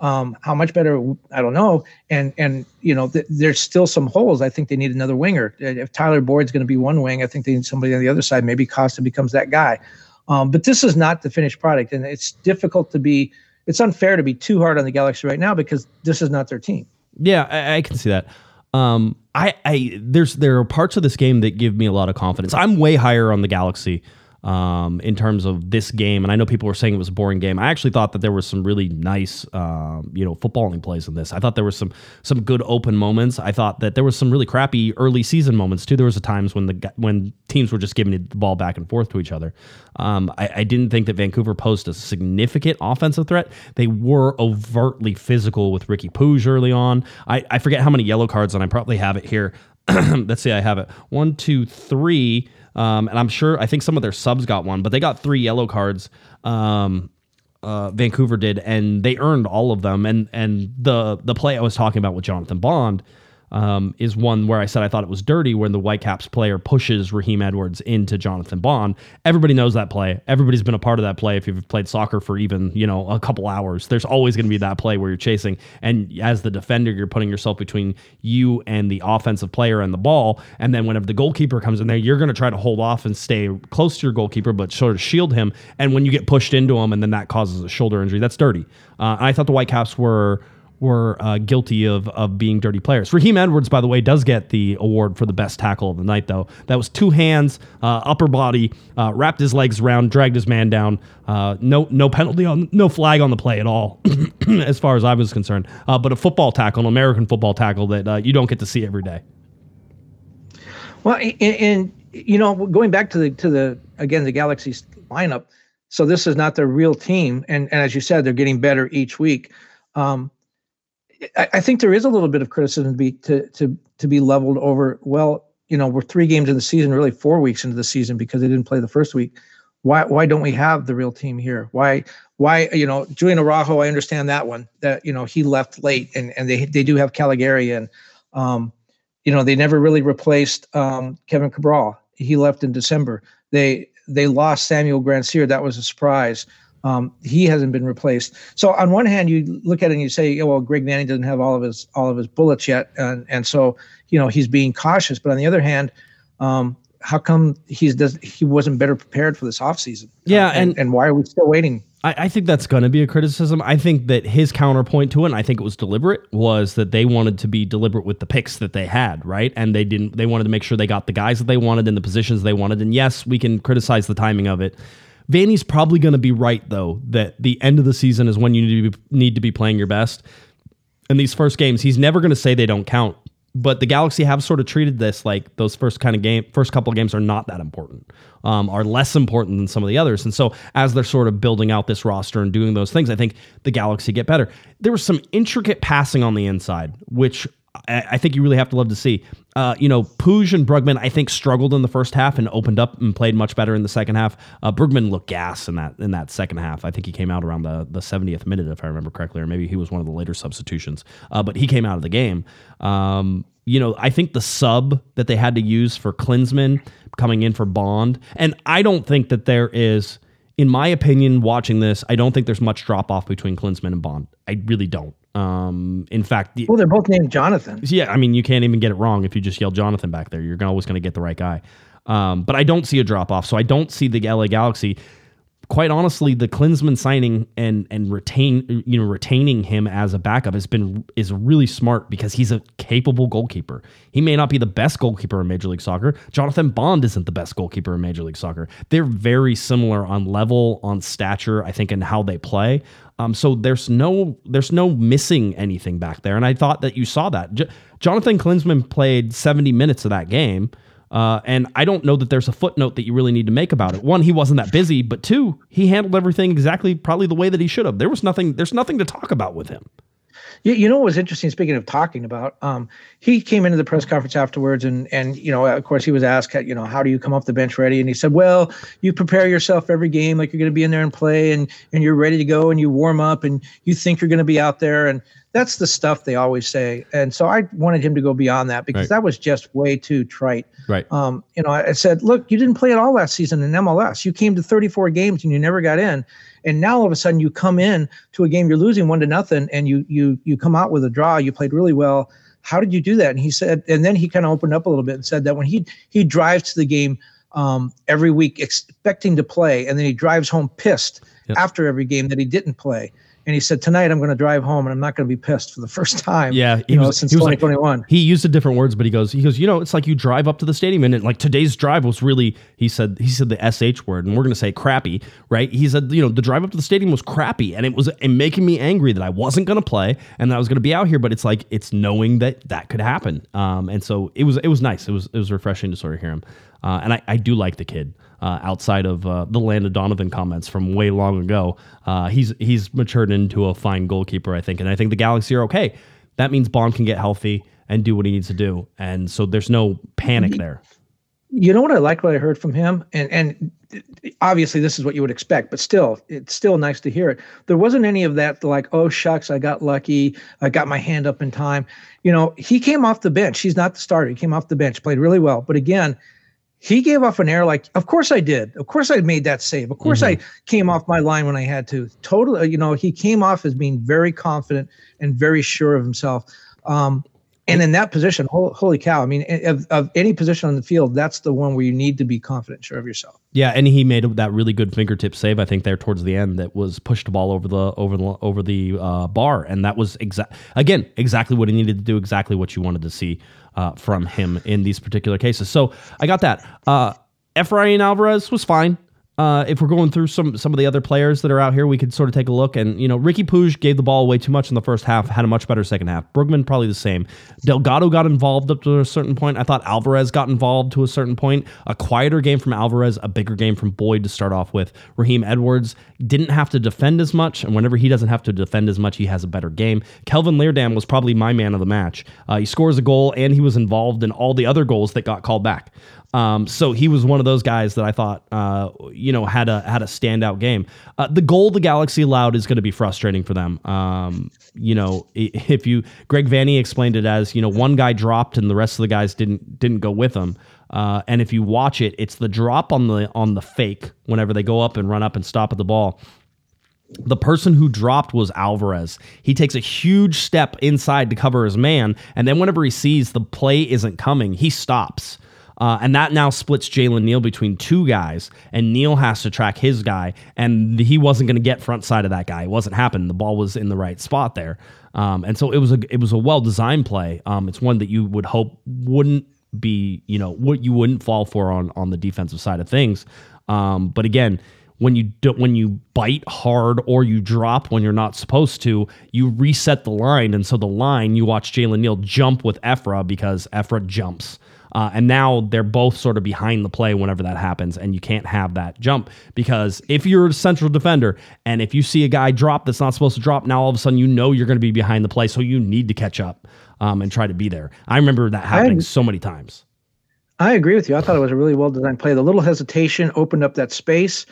Um, how much better? I don't know. And and you know, th- there's still some holes. I think they need another winger. If Tyler Boyd's going to be one wing, I think they need somebody on the other side. Maybe Costa becomes that guy. Um, but this is not the finished product, and it's difficult to be. It's unfair to be too hard on the Galaxy right now because this is not their team. Yeah, I, I can see that. Um, I, I there's there are parts of this game that give me a lot of confidence. I'm way higher on the Galaxy um, in terms of this game, and I know people were saying it was a boring game. I actually thought that there was some really nice, um, you know, footballing plays in this. I thought there was some some good open moments. I thought that there was some really crappy early season moments too. There was a times when the when teams were just giving the ball back and forth to each other. Um, I, I didn't think that Vancouver posed a significant offensive threat. They were overtly physical with Riqui Puig early on. I, I forget how many yellow cards, and I probably have it here. *clears throat* Let's see, I have it. One, two, three. Um, and I'm sure, I think some of their subs got one, but they got three yellow cards. Um, uh, Vancouver did, and they earned all of them. And and the the play I was talking about with Jonathan Bond um, is one where I said I thought it was dirty when the Whitecaps player pushes Raheem Edwards into Jonathan Bond. Everybody knows that play. Everybody's been a part of that play if you've played soccer for even you know a couple hours. There's always going to be that play where you're chasing, and as the defender, you're putting yourself between you and the offensive player and the ball. And then whenever the goalkeeper comes in there, you're going to try to hold off and stay close to your goalkeeper, but sort of shield him. And when you get pushed into him, and then that causes a shoulder injury, that's dirty. Uh, I thought the Whitecaps were were uh, guilty of of being dirty players. Raheem Edwards, by the way, does get the award for the best tackle of the night, though. That was two hands, uh, upper body, uh, wrapped his legs around, dragged his man down. Uh, no no penalty on, no flag on the play at all, *clears throat* as far as I was concerned. Uh, but a football tackle, an American football tackle that uh, you don't get to see every day. Well, and, and you know, going back to the to the again the Galaxy's lineup. So this is not their real team, and and as you said, they're getting better each week. Um, I, think there is a little bit of criticism to be to to to be leveled over. Well, you know, we're three games in the season, really four weeks into the season because they didn't play the first week. Why why don't we have the real team here? Why why you know Julian Araujo? I understand that one that you know he left late, and and they they do have Calegari and. Um, you know they never really replaced um, Kevin Cabral. He left in December. They they lost Samuel Grandsir. That was a surprise. Um, he hasn't been replaced. So on one hand, you look at it and you say, oh, well, Greg Vanney doesn't have all of his all of his bullets yet, and and so you know he's being cautious. But on the other hand, um, how come he's does he wasn't better prepared for this offseason? Yeah, Uh, and, and- and why are we still waiting? I, I think that's going to be a criticism. I think that his counterpoint to it, and I think it was deliberate, was that they wanted to be deliberate with the picks that they had, right? And they didn't. They wanted to make sure they got the guys that they wanted in the positions they wanted. And yes, we can criticize the timing of it. Vanney's probably going to be right though that the end of the season is when you need to be, need to be playing your best. And these first games, he's never going to say they don't count. But the Galaxy have sort of treated this like those first kind of game, first couple of games are not that important, um, are less important than some of the others. And so as they're sort of building out this roster and doing those things, I think the Galaxy get better. There was some intricate passing on the inside, which I, think you really have to love to see. Uh, you know, Puig and Brugman, I think, struggled in the first half and opened up and played much better in the second half. Uh, Brugman looked gas in that in that second half. I think he came out around the the 70th minute, if I remember correctly, or maybe he was one of the later substitutions. Uh, but he came out of the game. Um, you know, I think the sub that they had to use for Klinsmann coming in for Bond, and I don't think that there is in my opinion, watching this, I don't think there's much drop off between Klinsmann and Bond. I really don't. Um, in fact, the, Well, they're both named Jonathan. yeah, I mean, you can't even get it wrong if you just yell Jonathan back there. You're always going to get the right guy. Um, but I don't see a drop off. So I don't see the LA Galaxy. Quite honestly, the Klinsmann signing and and retain you know retaining him as a backup has been is really smart because he's a capable goalkeeper. He may not be the best goalkeeper in Major League Soccer. Jonathan Bond isn't the best goalkeeper in Major League Soccer. They're very similar on level, on stature, I think, and how they play. Um, so there's no there's no missing anything back there, and I thought that you saw that. J- Jonathan Klinsmann played 70 minutes of that game, uh, and I don't know that there's a footnote that you really need to make about it. One, he wasn't that busy, but two, he handled everything exactly probably the way that he should have. There was nothing there's nothing to talk about with him. You, you know what was interesting? Speaking of talking about, um, he came into the press conference afterwards, and and you know, of course, he was asked, you know, how do you come off the bench ready? And he said, well, you prepare yourself every game like you're going to be in there and play, and and you're ready to go, and you warm up, and you think you're going to be out there, and that's the stuff they always say. And so I wanted him to go beyond that because Right. that was just way too trite. Right. Um, you know, I I said, look, you didn't play at all last season in MLS. You came to 34 games and you never got in. And now all of a sudden you come in to a game you're losing one to nothing and you you you come out with a draw. You played really well. How did you do that? And he said, and then he kind of opened up a little bit and said that when he he drives to the game um, every week expecting to play, and then he drives home pissed Yep. after every game that he didn't play. And he said, tonight I'm going to drive home and I'm not going to be pissed for the first time. Yeah, you know, since he was like- 2021. he used a different words, but he goes, he goes, you know, it's like you drive up to the stadium and it, like today's drive was really, he said, he said the sh word, and we're gonna say crappy, right? He said, you know, the drive up to the stadium was crappy, and it was and making me angry that I wasn't gonna play and that I was gonna be out here, but it's like it's knowing that that could happen, um, and so it was it was nice, it was it was refreshing to sort of hear him, uh, and I I do like the kid. Uh, outside of uh, the Landon Donovan comments from way long ago, uh, he's he's matured into a fine goalkeeper, I think, and I think the Galaxy are okay. That means Bond can get healthy and do what he needs to do, and so there's no panic there. you know what I like what I heard from him, and and obviously this is what you would expect, but still, it's still nice to hear it. There wasn't any of that like, oh shucks, I got lucky, I got my hand up in time. You know, he came off the bench. He's not the starter. He came off the bench, played really well, but again. He gave off an error like, of course I did. Of course I made that save. Of course I came off my line when I had to. Totally, you know, he came off as being very confident and very sure of himself. Um, and in that position, holy cow! I mean, of, of any position on the field, that's the one where you need to be confident, sure of yourself. Yeah, and he made that really good fingertip save. I think there towards the end that was pushed the ball over the over the over the uh, bar, and that was exact again exactly what he needed to do, exactly what you wanted to see uh, from him in these particular cases. So I got that. Uh, Efrain Alvarez was fine. Uh, if we're going through some some of the other players that are out here, we could sort of take a look. And you know, Riqui Puig gave the ball away too much in the first half, had a much better second half. Brugman probably the same. Delgado got involved up to a certain point. I thought Alvarez got involved to a certain point. A quieter game from Alvarez, a bigger game from Boyd to start off with. Raheem Edwards didn't have to defend as much, and whenever he doesn't have to defend as much, he has a better game. Kelvin Leerdam was probably my man of the match. Uh, he scores a goal, and he was involved in all the other goals that got called back. Um, so he was one of those guys that I thought, uh, you know, had a had a standout game. Uh, the goal the Galaxy allowed is going to be frustrating for them. Um, you know, if you Greg Vanney explained it as, you know, one guy dropped and the rest of the guys didn't didn't go with him. Uh, and if you watch it, it's the drop on the on the fake whenever they go up and run up and stop at the ball the person who dropped was Alvarez. He takes a huge step inside to cover his man, and then whenever he sees the play isn't coming, he stops. Uh, and that now splits Jalen Neal between two guys, and Neal has to track his guy, and he wasn't going to get front side of that guy. It wasn't happening. The ball was in the right spot there, um, and so it was a it was a well designed play. Um, it's one that you would hope wouldn't be you know what you wouldn't fall for on on the defensive side of things. Um, but again, when you do, when you bite hard or you drop when you're not supposed to, you reset the line, and so the line you watch Jalen Neal jump with Ephra because Ephra jumps. Uh, and now they're both sort of behind the play whenever that happens, and you can't have that jump because if you're a central defender and if you see a guy drop that's not supposed to drop, now all of a sudden you know you're going to be behind the play, so you need to catch up um, and try to be there. I remember that happening so many times. I agree with you. I thought it was a really well designed play. The little hesitation opened up that space.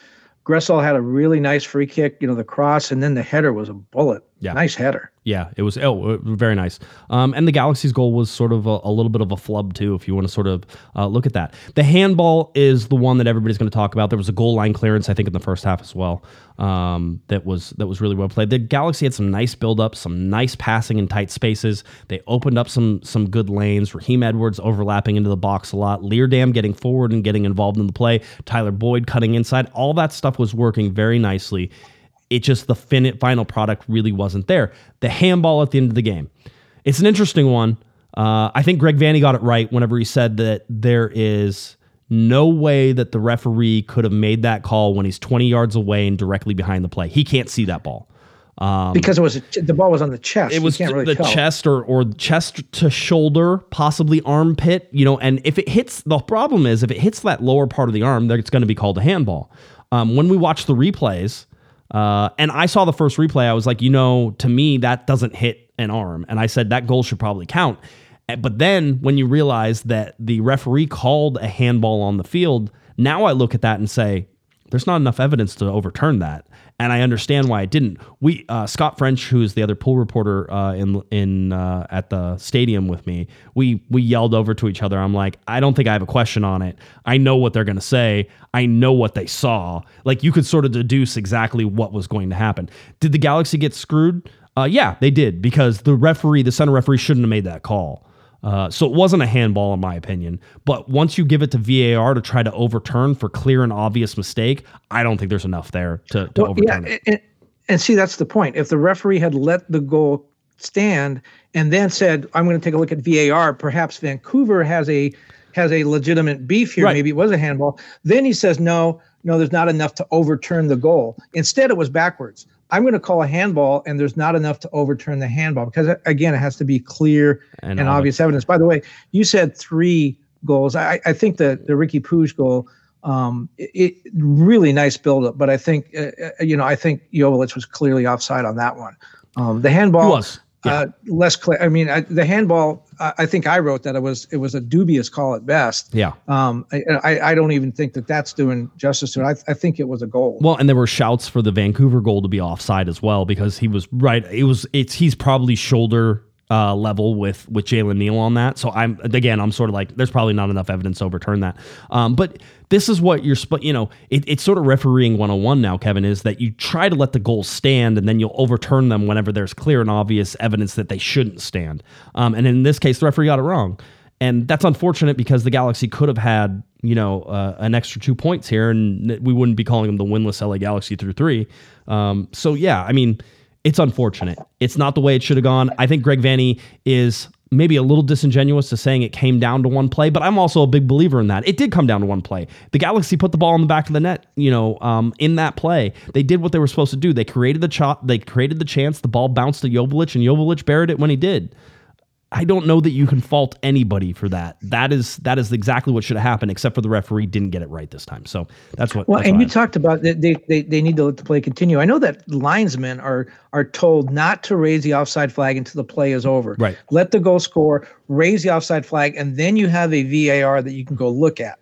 Gressel had a really nice free kick, you know, the cross, and then the header was a bullet. Yeah. Nice header. Yeah, it was oh uh, very nice. Um, and the Galaxy's goal was sort of a, a little bit of a flub too, if you want to sort of uh, look at that. The handball is the one that everybody's going to talk about. There was a goal line clearance, I think, in the first half as well. Um, that was that was really well played. The Galaxy had some nice build up, some nice passing in tight spaces. They opened up some some good lanes. Raheem Edwards overlapping into the box a lot. Leerdam getting forward and getting involved in the play. Tyler Boyd cutting inside. All that stuff was working very nicely. It just the fin- final product really wasn't there. The handball at the end of the game. It's an interesting one. Uh, I think Greg Vanney got it right whenever he said that there is no way that the referee could have made that call when he's 20 yards away and directly behind the play. He can't see that ball. Um, because it was the ball was on the chest. it was you can't really the tell. chest or or chest to shoulder, possibly armpit. You know, and if it hits, the problem is if it hits that lower part of the arm, it's going to be called a handball. Um, when we watch the replays, uh, and I saw the first replay, I was like, you know, to me that doesn't hit an arm, and I said that goal should probably count. Uh, But then when you realize that the referee called a handball on the field, now I look at that and say, there's not enough evidence to overturn that, and I understand why it didn't. We uh, Scott French, who is the other pool reporter uh, in in uh, at the stadium with me, we we yelled over to each other. I'm like, I don't think I have a question on it. I know what they're to say. I know what they saw. Like you could sort of deduce exactly what was going to happen. Did the Galaxy get screwed? Uh, yeah, they did because the referee, the center referee, shouldn't have made that call. Uh, so it wasn't a handball, in my opinion. But once you give it to VAR to try to overturn for clear and obvious mistake, I don't think there's enough there to, to Well, overturn yeah, it. and, and see that's the point. If the referee had let the goal stand and then said, "I'm going to take a look at VAR," perhaps Vancouver has a has a legitimate beef here. Right. Maybe it was a handball. Then he says, "No, no, there's not enough to overturn the goal." Instead, it was backwards. I'm going to call a handball, and there's not enough to overturn the handball because again, it has to be clear And and, obvious. evidence. By the way, you said three goals. I, I think the the Riqui Puig goal, um, it, it really nice buildup. But I think uh, uh, you know I think Jovic was clearly offside on that one. Um, the handball yeah. uh, less clear. I mean, I, the handball. I, I think I wrote that it was it was a dubious call at best. Yeah. Um, I, I I don't even think that that's doing justice to it. I, I think it was a goal. Well, and there were shouts for the Vancouver goal to be offside as well because he was right. It was it's he's probably shoulder uh, level with with Jalen Neal on that. So I'm again I'm sort of like there's probably not enough evidence to overturn that. Um, but this is what you're you know it, it's sort of refereeing 101 now. Kevin is that you try to let the goals stand and then you'll overturn them whenever there's clear and obvious evidence that they shouldn't stand. Um, and in this case, the referee got it wrong. And that's unfortunate because the Galaxy could have had, you know, uh, an extra two points here, and we wouldn't be calling them the winless LA Galaxy through three. Um, so yeah, I mean, it's unfortunate. It's not the way it should have gone. I think Greg Vanney is maybe a little disingenuous to saying it came down to one play, but I'm also a big believer in that. It did come down to one play. The Galaxy put the ball in the back of the net, you know, um, in that play. They did what they were supposed to do. They created the shot, they created the chance, the ball bounced to Jovic, and Jovic buried it when he did. I don't know that you can fault anybody for that. That is that is exactly what should have happened, except for the referee didn't get it right this time. So that's what. Well, that's and what you I- talked about that they, they they need to let the play continue. I know that linesmen are are told not to raise the offside flag until the play is over. Right. Let the goal score, raise the offside flag, and then you have a VAR that you can go look at.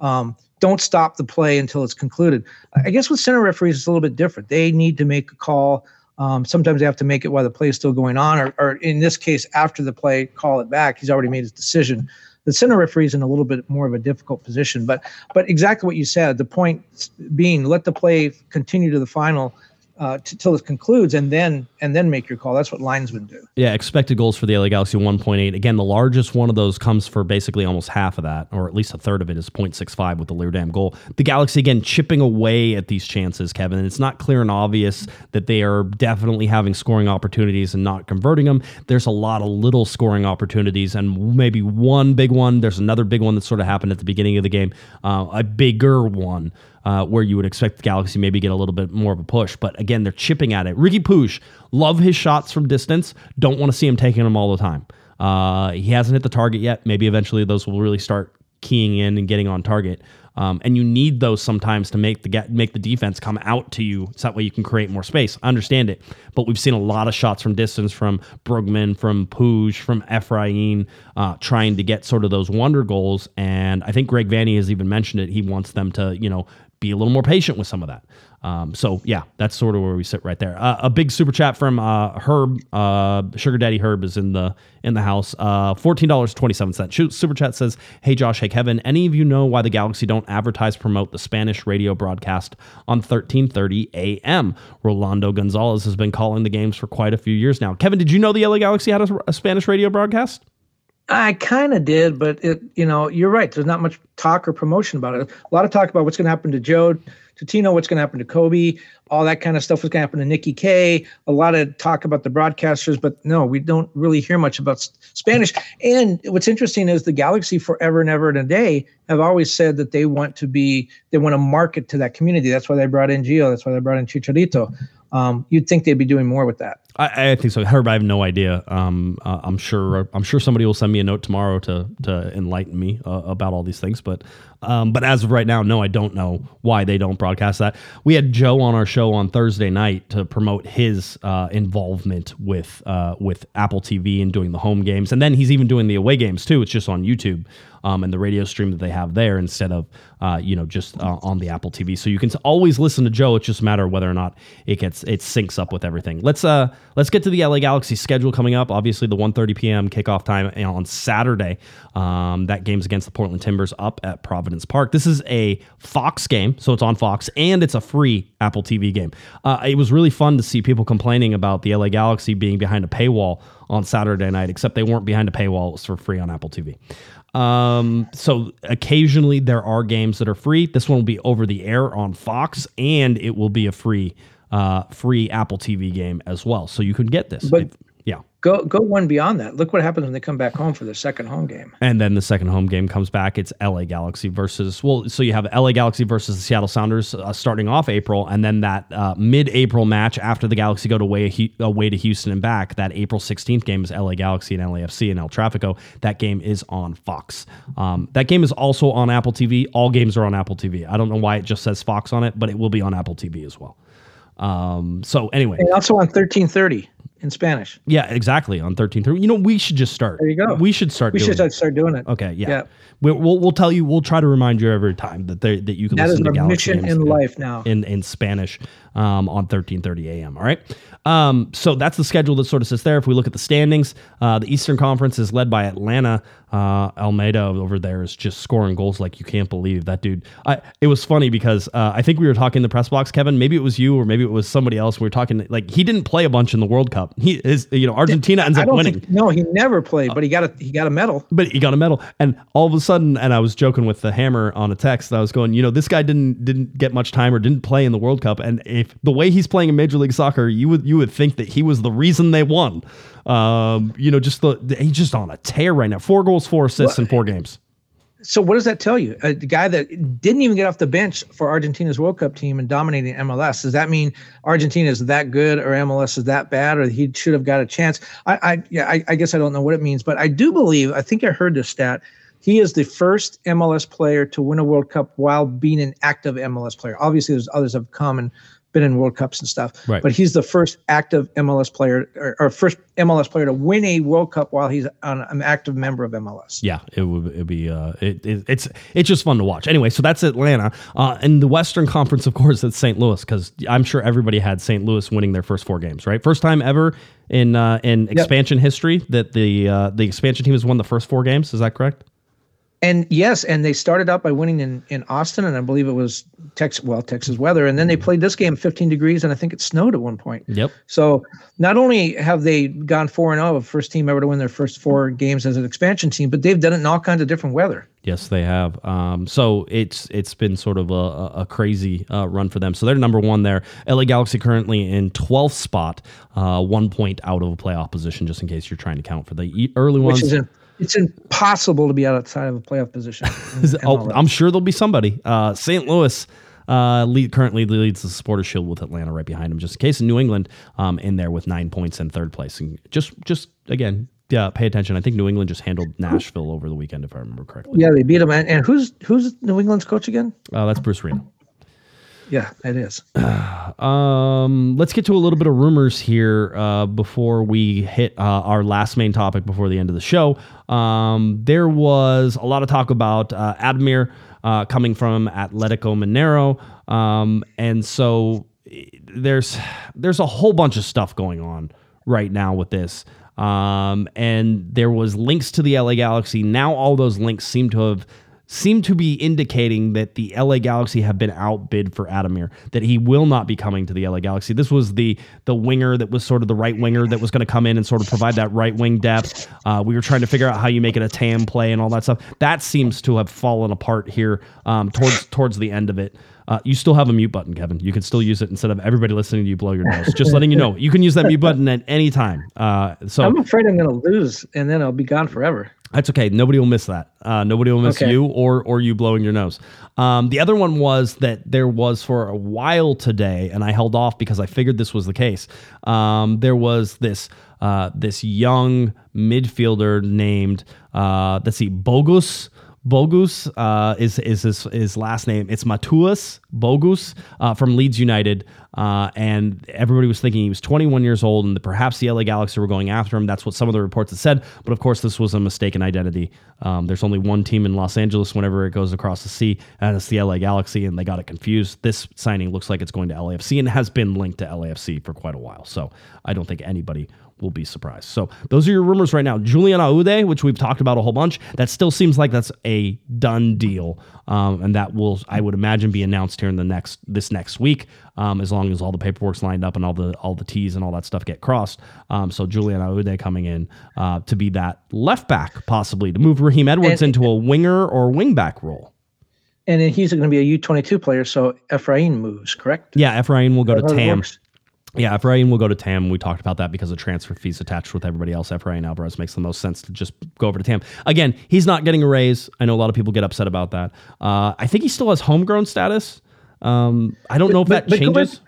Um, don't stop the play until it's concluded. I guess with center referees, it's a little bit different. They need to make a call. Um, sometimes they have to make it while the play is still going on, or, or in this case, after the play, call it back. He's already made his decision. The center referee is in a little bit more of a difficult position, but but exactly what you said. The point being, let the play continue to the final uh, t- till it concludes, and then and then make your call. That's what linesmen do. Yeah, expected goals for the LA Galaxy 1.8. Again, the largest one of those comes for basically almost half of that, or at least a third of it is 0.65 with the Leerdam goal. The Galaxy, again, chipping away at these chances, Kevin. And it's not clear and obvious that they are definitely having scoring opportunities and not converting them. There's a lot of little scoring opportunities, and maybe one big one. There's another big one that sort of happened at the beginning of the game, uh, a bigger one. Uh, where you would expect the Galaxy maybe get a little bit more of a push. But again, they're chipping at it. Riqui Puig, love his shots from distance. Don't want to see him taking them all the time. Uh, he hasn't hit the target yet. Maybe eventually those will really start keying in and getting on target. Um, and you need those sometimes to make the get, make the defense come out to you, so that way you can create more space. I understand it, but we've seen a lot of shots from distance from Brugman, from Puig, from Efrain, uh, trying to get sort of those wonder goals. And I think Greg Vanney has even mentioned it. He wants them to, you know, be a little more patient with some of that. Um, so yeah, that's sort of where we sit right there. Uh, a big super chat from uh, Herb, uh, Sugar Daddy Herb is in the in the house. Uh, Fourteen dollars twenty seven cents. Super chat says, "Hey Josh, hey Kevin, any of you know why the Galaxy don't advertise promote the Spanish radio broadcast on thirteen thirty a.m.? Rolando Gonzalez has been calling the games for quite a few years now. Kevin, did you know the LA Galaxy had a, a Spanish radio broadcast? I kind of did, but it, you know, you're right. There's not much talk or promotion about it. A lot of talk about what's going to happen to Joe, to Tino, what's going to happen to Cobi, all that kind of stuff. What's going to happen to Nikki K. A lot of talk about the broadcasters, but no, we don't really hear much about Spanish. And what's interesting is the Galaxy, forever and ever and a day, have always said that they want to be, they want to market to that community. That's why they brought in Gio. That's why they brought in Chicharito. Um, you'd think they'd be doing more with that. I, I think so. Herb, I have no idea. Um, uh, I'm sure. I'm sure somebody will send me a note tomorrow to to enlighten me uh, about all these things. But um, but as of right now, no, I don't know why they don't broadcast that. We had Joe on our show on Thursday night to promote his uh, involvement with uh, with Apple TV and doing the home games, and then he's even doing the away games too. It's just on YouTube um, and the radio stream that they have there instead of uh, you know just uh, on the Apple TV. So you can always listen to Joe. It's just a matter of whether or not it gets it syncs up with everything. Let's uh let's get to the LA Galaxy schedule coming up. Obviously, the 1:30 p.m. kickoff time on Saturday. Um, that game's against the Portland Timbers up at Providence Park. This is a Fox game, so it's on Fox and it's a free Apple TV game. Uh, it was really fun to see people complaining about the LA Galaxy being behind a paywall on Saturday night, except they weren't behind a paywall. It was for free on Apple TV. Um, so occasionally there are games that are free. This one will be over the air on Fox, and it will be a free, uh, free Apple TV game as well. So you can get this. But if, yeah. Go go one beyond that. Look what happens when they come back home for their second home game. And then the second home game comes back. It's LA Galaxy versus well, so you have LA Galaxy versus the Seattle Sounders uh, starting off April, and then that uh, mid-April match after the Galaxy go to away, away to Houston and back. That April 16th game is LA Galaxy and LAFC and El Trafico. That game is on Fox. Um, that game is also on Apple TV. All games are on Apple TV. I don't know why it just says Fox on it, but it will be on Apple TV as well. Um, so anyway, and also on 1330 in Spanish. Yeah, exactly. On thirteen thirty. You know, we should just start. There you go. We should start. We doing should it. start doing it. Okay. Yeah. Yeah. We'll, we'll we'll tell you. We'll try to remind you every time that they, that you can That is listen to our Galaxy mission in life now. in in Spanish um, on thirteen thirty a.m. All right. Um, so that's the schedule that sort of sits there. If we look at the standings, uh, the Eastern Conference is led by Atlanta. Uh, Almada over there is just scoring goals like you can't believe that dude. I, it was funny because uh, I think we were talking in the press box, Kevin. Maybe it was you or maybe it was somebody else. We were talking like he didn't play a bunch in the World Cup. He is you know Argentina ends up winning. think no, he never played, but he got a he got a medal. but he got a medal and all of a sudden and i was joking with the hammer on a text i was going you know this guy didn't didn't get much time or didn't play in the world cup and if the way he's playing in major league soccer you would you would think that he was the reason they won um you know just the, he's just on a tear right now four goals four assists in four games So what does that tell you? A guy that didn't even get off the bench for Argentina's World Cup team and dominating MLS. Does that mean Argentina is that good or MLS is that bad or he should have got a chance? I, I yeah, I, I guess I don't know what it means, but I do believe I think I heard this stat. He is the first MLS player to win a World Cup while being an active MLS player. Obviously, there's others have come and been in World Cups and stuff, Right. but he's the first active MLS player or, or first MLS player to win a World Cup while he's on, an active member of MLS. yeah it would it'd be uh it, it, it's it's just fun to watch. Anyway so that's atlanta. Uh in the western conference of course it's st louis because i'm sure everybody had st louis winning their first four games right? First time ever in uh in expansion history that the uh the expansion team has won the first four games is that correct And yes, and they started out by winning in, in Austin, and I believe it was Texas, well, Texas weather. And then they played this game 15 degrees, and I think it snowed at one point. yep So not only have they gone 4 and 0, first team ever to win their first four games as an expansion team, but they've done it in all kinds of different weather. Yes, they have. Um, so it's it's been sort of a, a- crazy uh, run for them. So they're number one there. LA Galaxy currently in 12th spot, uh, one point out of a playoff position, just in case you're trying to count for the early ones. Which is in, it's impossible to be outside of a playoff position. *laughs* oh, I'm sure there'll be somebody. Uh, St. Louis uh, lead, currently leads the Supporter Shield with Atlanta right behind him. Just in case, in New England um, in there with nine points in third place. And just just again, yeah, pay attention. I think New England just handled Nashville over the weekend, if I remember correctly. yeah, they beat them. And, and who's who's New England's coach again? Uh, that's Bruce Arena. Yeah, it is. *sighs* Um, let's get to a little bit of rumors here uh, before we hit uh, our last main topic before the end of the show. Um, there was a lot of talk about uh, Ademir uh, coming from Atletico Mineiro, um, and so there's there's a whole bunch of stuff going on right now with this. Um, and there was links to the LA Galaxy. Now all those links seem to have seem to be indicating that the LA Galaxy have been outbid for Ademir, that he will not be coming to the LA Galaxy. This was the the winger that was sort of the right winger that was going to come in and sort of provide that right wing depth. Uh, we were trying to figure out how you make it a TAM play and all that stuff. That seems to have fallen apart here um, towards towards the end of it. Uh, you still have a mute button, Kevin. You can still use it instead of everybody listening to you blow your nose. Just letting you know, you can use that mute button at any time. Uh, so I'm afraid I'm going to lose, and then I'll be gone forever. That's okay. Nobody will miss that. Uh, nobody will miss Okay. you or or you blowing your nose. Um, the other one was that there was for a while today, and I held off because I figured this was the case. Um, there was this uh, this young midfielder named uh, let's see, Bogusz. Bogusz uh, is is his, his last name. It's Mateusz Bogusz uh, from Leeds United, uh, and everybody was thinking he was 21 years old, and perhaps the LA Galaxy were going after him. That's what some of the reports had said. But of course, this was a mistaken identity. Um, there's only one team in Los Angeles whenever it goes across the sea, and it's the LA Galaxy, and they got it confused. This signing looks like it's going to LAFC and has been linked to LAFC for quite a while. So I don't think anybody will be surprised. So those are your rumors right now. Julian Aude, which we've talked about a whole bunch, that still seems like that's a done deal, um, and that will, I would imagine, be announced here in the next this next week, um, as long as all the paperwork's lined up and all the all the T's and all that stuff get crossed. Um, so Julian Aude coming in uh, to be that left back, possibly to move Raheem Edwards And- into a winger or wing back role. And then he's going to be a U22 player, so Efrain moves, correct? Yeah, Efrain will go to Tam. works? Yeah, Efrain will go to Tam. We talked about that because of transfer fees attached with everybody else. Efrain Alvarez makes the most sense to just go over to Tam. Again, he's not getting a raise. I know a lot of people get upset about that. Uh, I think he still has homegrown status. Um, I don't know if But- that but changes.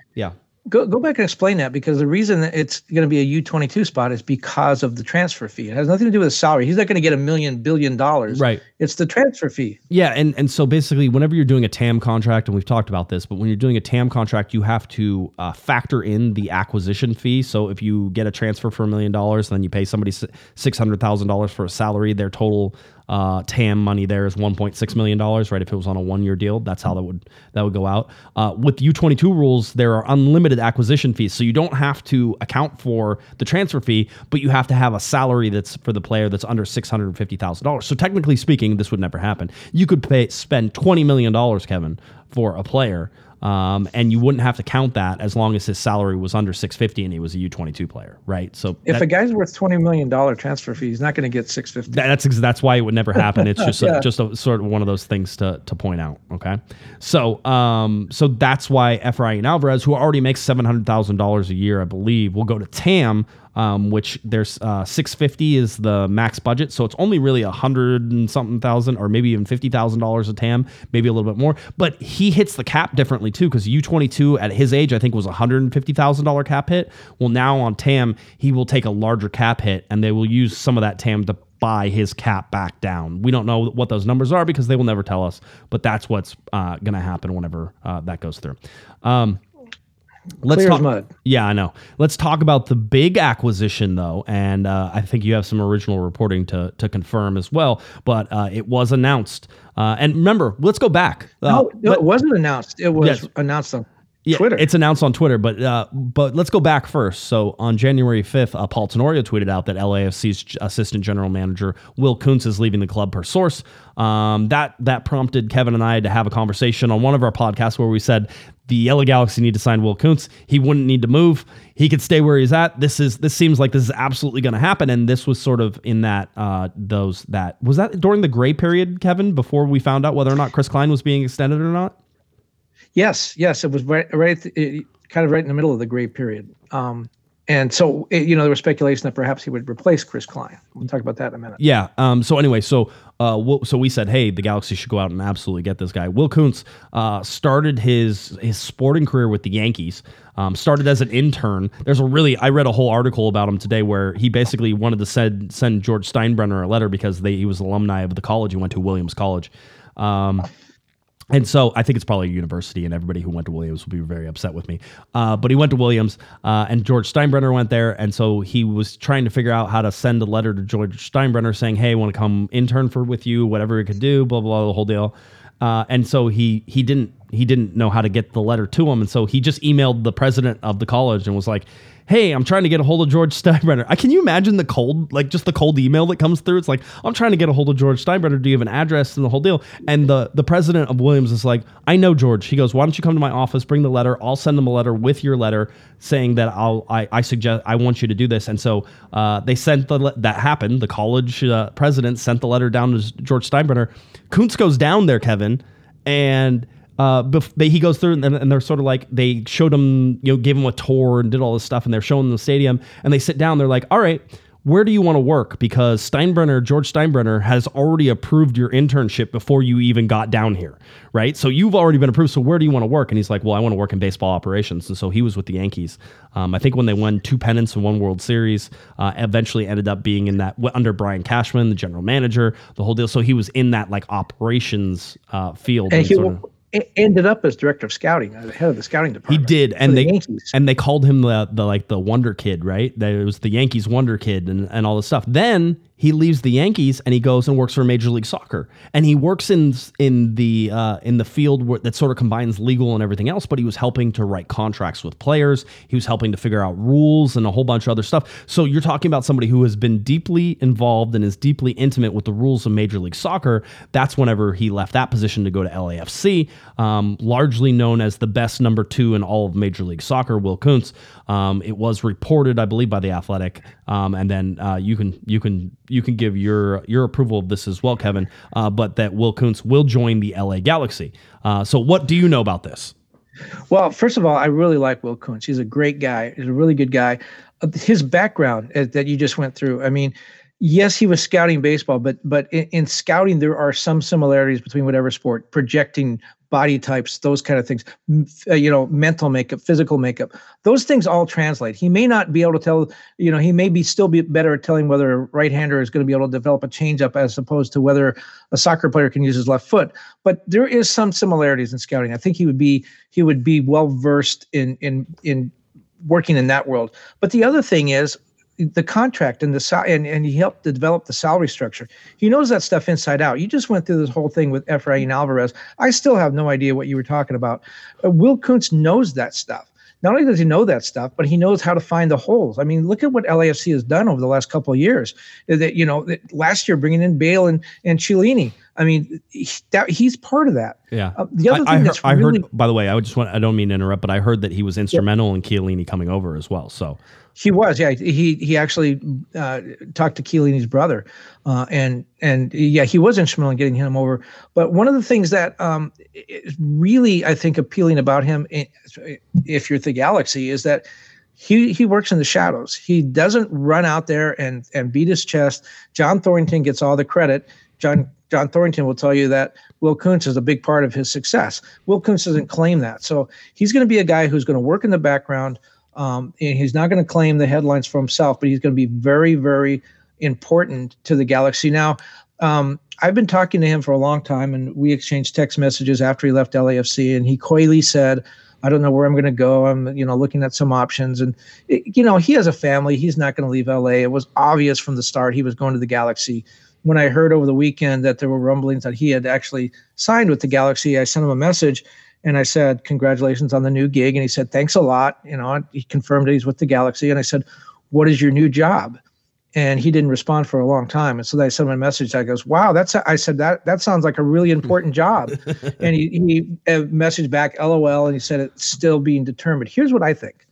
Go go back and explain that because the reason that it's going to be a U22 spot is because of the transfer fee. It has nothing to do with the salary. He's not going to get a million billion dollars. Right. It's the transfer fee. Yeah, and and so basically, whenever you're doing a TAM contract, and we've talked about this, but when you're doing a TAM contract, you have to uh, factor in the acquisition fee. So if you get a transfer for a million dollars, then you pay somebody six hundred thousand dollars for a salary. Their total uh, TAM money there is one point six million dollars. Right? If it was on a one year deal, that's how that would that would go out. Uh, with U22 rules, there are unlimited acquisition fees, so you don't have to account for the transfer fee, but you have to have a salary that's for the player that's under six hundred fifty thousand dollars. So technically speaking, this would never happen. You could pay spend twenty million dollars, Kevin, for a player. Um, and you wouldn't have to count that as long as his salary was under 650 and he was a U22 player, right? So If that- a guy's worth twenty million dollar transfer fee, he's not going to get six fifty. that- that's that's why it would never happen. It's just *laughs* Yeah. a, just a sort of one of those things to to point out. Okay, so um so that's why Efrain Alvarez, who already makes seven hundred thousand dollars a year, I believe, will go to TAM. Um, which there's uh, 650 is the max budget, so it's only really a hundred and something thousand, or maybe even fifty thousand dollars a TAM, maybe a little bit more. But he hits the cap differently too, because U22 at his age, I think was a hundred and fifty thousand dollar cap hit. Well, now on TAM, he will take a larger cap hit, and they will use some of that TAM to buy his cap back down. We don't know what those numbers are because they will never tell us, but that's what's uh, going to happen whenever uh, that goes through. Um, let's Clear as talk. mud. Yeah, I know. Let's talk about the big acquisition though, and uh, I think you have some original reporting to to confirm as well. But uh, it was announced, uh, and remember, let's go back. Uh, No, no, let- it wasn't announced. It was Yes. announced on yeah, Twitter. It's announced on Twitter, but uh, but let's go back first. So on January 5th, uh, Paul Tenorio tweeted out that LAFC's assistant general manager Will Kuntz is leaving the club per source. Um, that that prompted Kevin and I to have a conversation on one of our podcasts where we said the LA Galaxy need to sign Will Kuntz. He wouldn't need to move. He could stay where he's at. This is this seems like this is absolutely going to happen. And this was sort of in that uh, those that was that during the gray period, Kevin, before we found out whether or not Chris Klein was being extended or not. Yes, yes, it was right, right, it, kind of right in the middle of the gray period. Um, and so, it, you know, there was speculation that perhaps he would replace Chris Klein. We'll talk about that in a minute. Yeah. Um, so anyway, so uh, we'll, so we said, hey, the Galaxy should go out and absolutely get this guy. Will Kuntz uh, started his his sporting career with the Yankees. Um, started as an intern. There's a really I read a whole article about him today where he basically wanted to send send George Steinbrenner a letter because they, he was alumni of the college. He went to Williams College. Um, And so I think it's probably a university, and everybody who went to Williams will be very upset with me. Uh, but he went to Williams, uh, and George Steinbrenner went there, and so he was trying to figure out how to send a letter to George Steinbrenner saying, "Hey, I want to come intern for with you, whatever he could do, blah blah, blah the whole deal." Uh, and so he he didn't he didn't know how to get the letter to him, and so he just emailed the president of the college and was like, hey, I'm trying to get a hold of George Steinbrenner. I can you imagine the cold, like just the cold email that comes through? It's like, I'm trying to get a hold of George Steinbrenner. Do you have an address and the whole deal? And the the president of Williams is like, I know George. He goes, why don't you come to my office, bring the letter. I'll send them a letter with your letter saying that I'll I, I suggest I want you to do this. And so uh, they sent the that happened. The college uh, president sent the letter down to George Steinbrenner. Kuntz goes down there, Kevin, and uh, bef- they, he goes through and, and, they're sort of like they showed him, you know, gave him a tour and did all this stuff, and they're showing the stadium, and they sit down. They're like, "All right, where do you want to work? Because Steinbrenner, George Steinbrenner, has already approved your internship before you even got down here, right? So you've already been approved. So where do you want to work? And he's like, well, I want to work in baseball operations. And so he was with the Yankees. Um, I think when they won two pennants and one World Series, uh, eventually ended up being in that under Brian Cashman, the general manager, the whole deal. So he was in that like operations uh, field. And, and he, sort of, ended up as director of scouting, uh, head of the scouting department. He did, and the they Yankees. and they called him the, the like the Wonder Kid, right? That it was the Yankees Wonder Kid and, and all this stuff. Then he leaves the Yankees and he goes and works for Major League Soccer. And he works in in the uh, in the field where, that sort of combines legal and everything else. But he was helping to write contracts with players. He was helping to figure out rules and a whole bunch of other stuff. So you're talking about somebody who has been deeply involved and is deeply intimate with the rules of Major League Soccer. That's whenever he left that position to go to LAFC, um, largely known as the best number two in all of Major League Soccer, Will Kuntz. Um, it was reported, I believe, by the Athletic, um, and then uh, you can you can you can give your your approval of this as well, Kevin. Uh, but that Will Kuntz will join the LA Galaxy. Uh, so, what do you know about this? Well, first of all, I really like Will Kuntz. He's a great guy. He's a really good guy. Uh, his background uh, that you just went through. I mean, yes, he was scouting baseball, but but in, in, scouting there are some similarities between whatever sport, projecting body types, those kind of things, uh, you know, mental makeup, physical makeup, those things all translate. He may not be able to tell, you know, he may be still be better at telling whether a right hander is going to be able to develop a changeup as opposed to whether a soccer player can use his left foot. But there is some similarities in scouting. I think he would be he would be well versed in in in working in that world. But the other thing is the contract and the and, and he helped to develop the salary structure. He knows that stuff inside out. You just went through this whole thing with Efrain Alvarez. I still have no idea what you were talking about. Uh, Will Kuntz knows that stuff. Not only does he know that stuff, but he knows how to find the holes. I mean, look at what LAFC has done over the last couple of years. That you know, that last year bringing in Bale and and Chiellini. I mean, he, that, he's part of that. Yeah. Uh, the other I, thing I heard, that's really, I heard. By the way, I just want. I don't mean to interrupt, but I heard that he was instrumental yeah. in Chiellini coming over as well. So he was, yeah. He he actually uh, talked to Chiellini's brother, uh, and and yeah, he was instrumental in getting him over. But one of the things that um, is really, I think, appealing about him, if you're the Galaxy, is that he he works in the shadows. He doesn't run out there and and beat his chest. John Thorrington gets all the credit. John John Thorrington will tell you that Will Kuntz is a big part of his success. Will Kuntz doesn't claim that, so he's going to be a guy who's going to work in the background um, and he's not going to claim the headlines for himself, but he's going to be very, very important to the Galaxy. Now, um, I've been talking to him for a long time, and we exchanged text messages after he left LAFC, and he coyly said, I don't know where I'm going to go. I'm, you know, looking at some options, and it, you know, he has a family. He's not going to leave LA. It was obvious from the start he was going to the Galaxy. When I heard over the weekend that there were rumblings that he had actually signed with the Galaxy, I sent him a message and I said, Congratulations on the new gig. And he said, Thanks a lot. You know, he confirmed that he's with the Galaxy. And I said, What is your new job? And he didn't respond for a long time. And so I sent him a message. I goes, Wow, that's, a, I said, that, that sounds like a really important job. *laughs* and he, he uh, messaged back, LOL. And he said, It's still being determined. Here's what I think.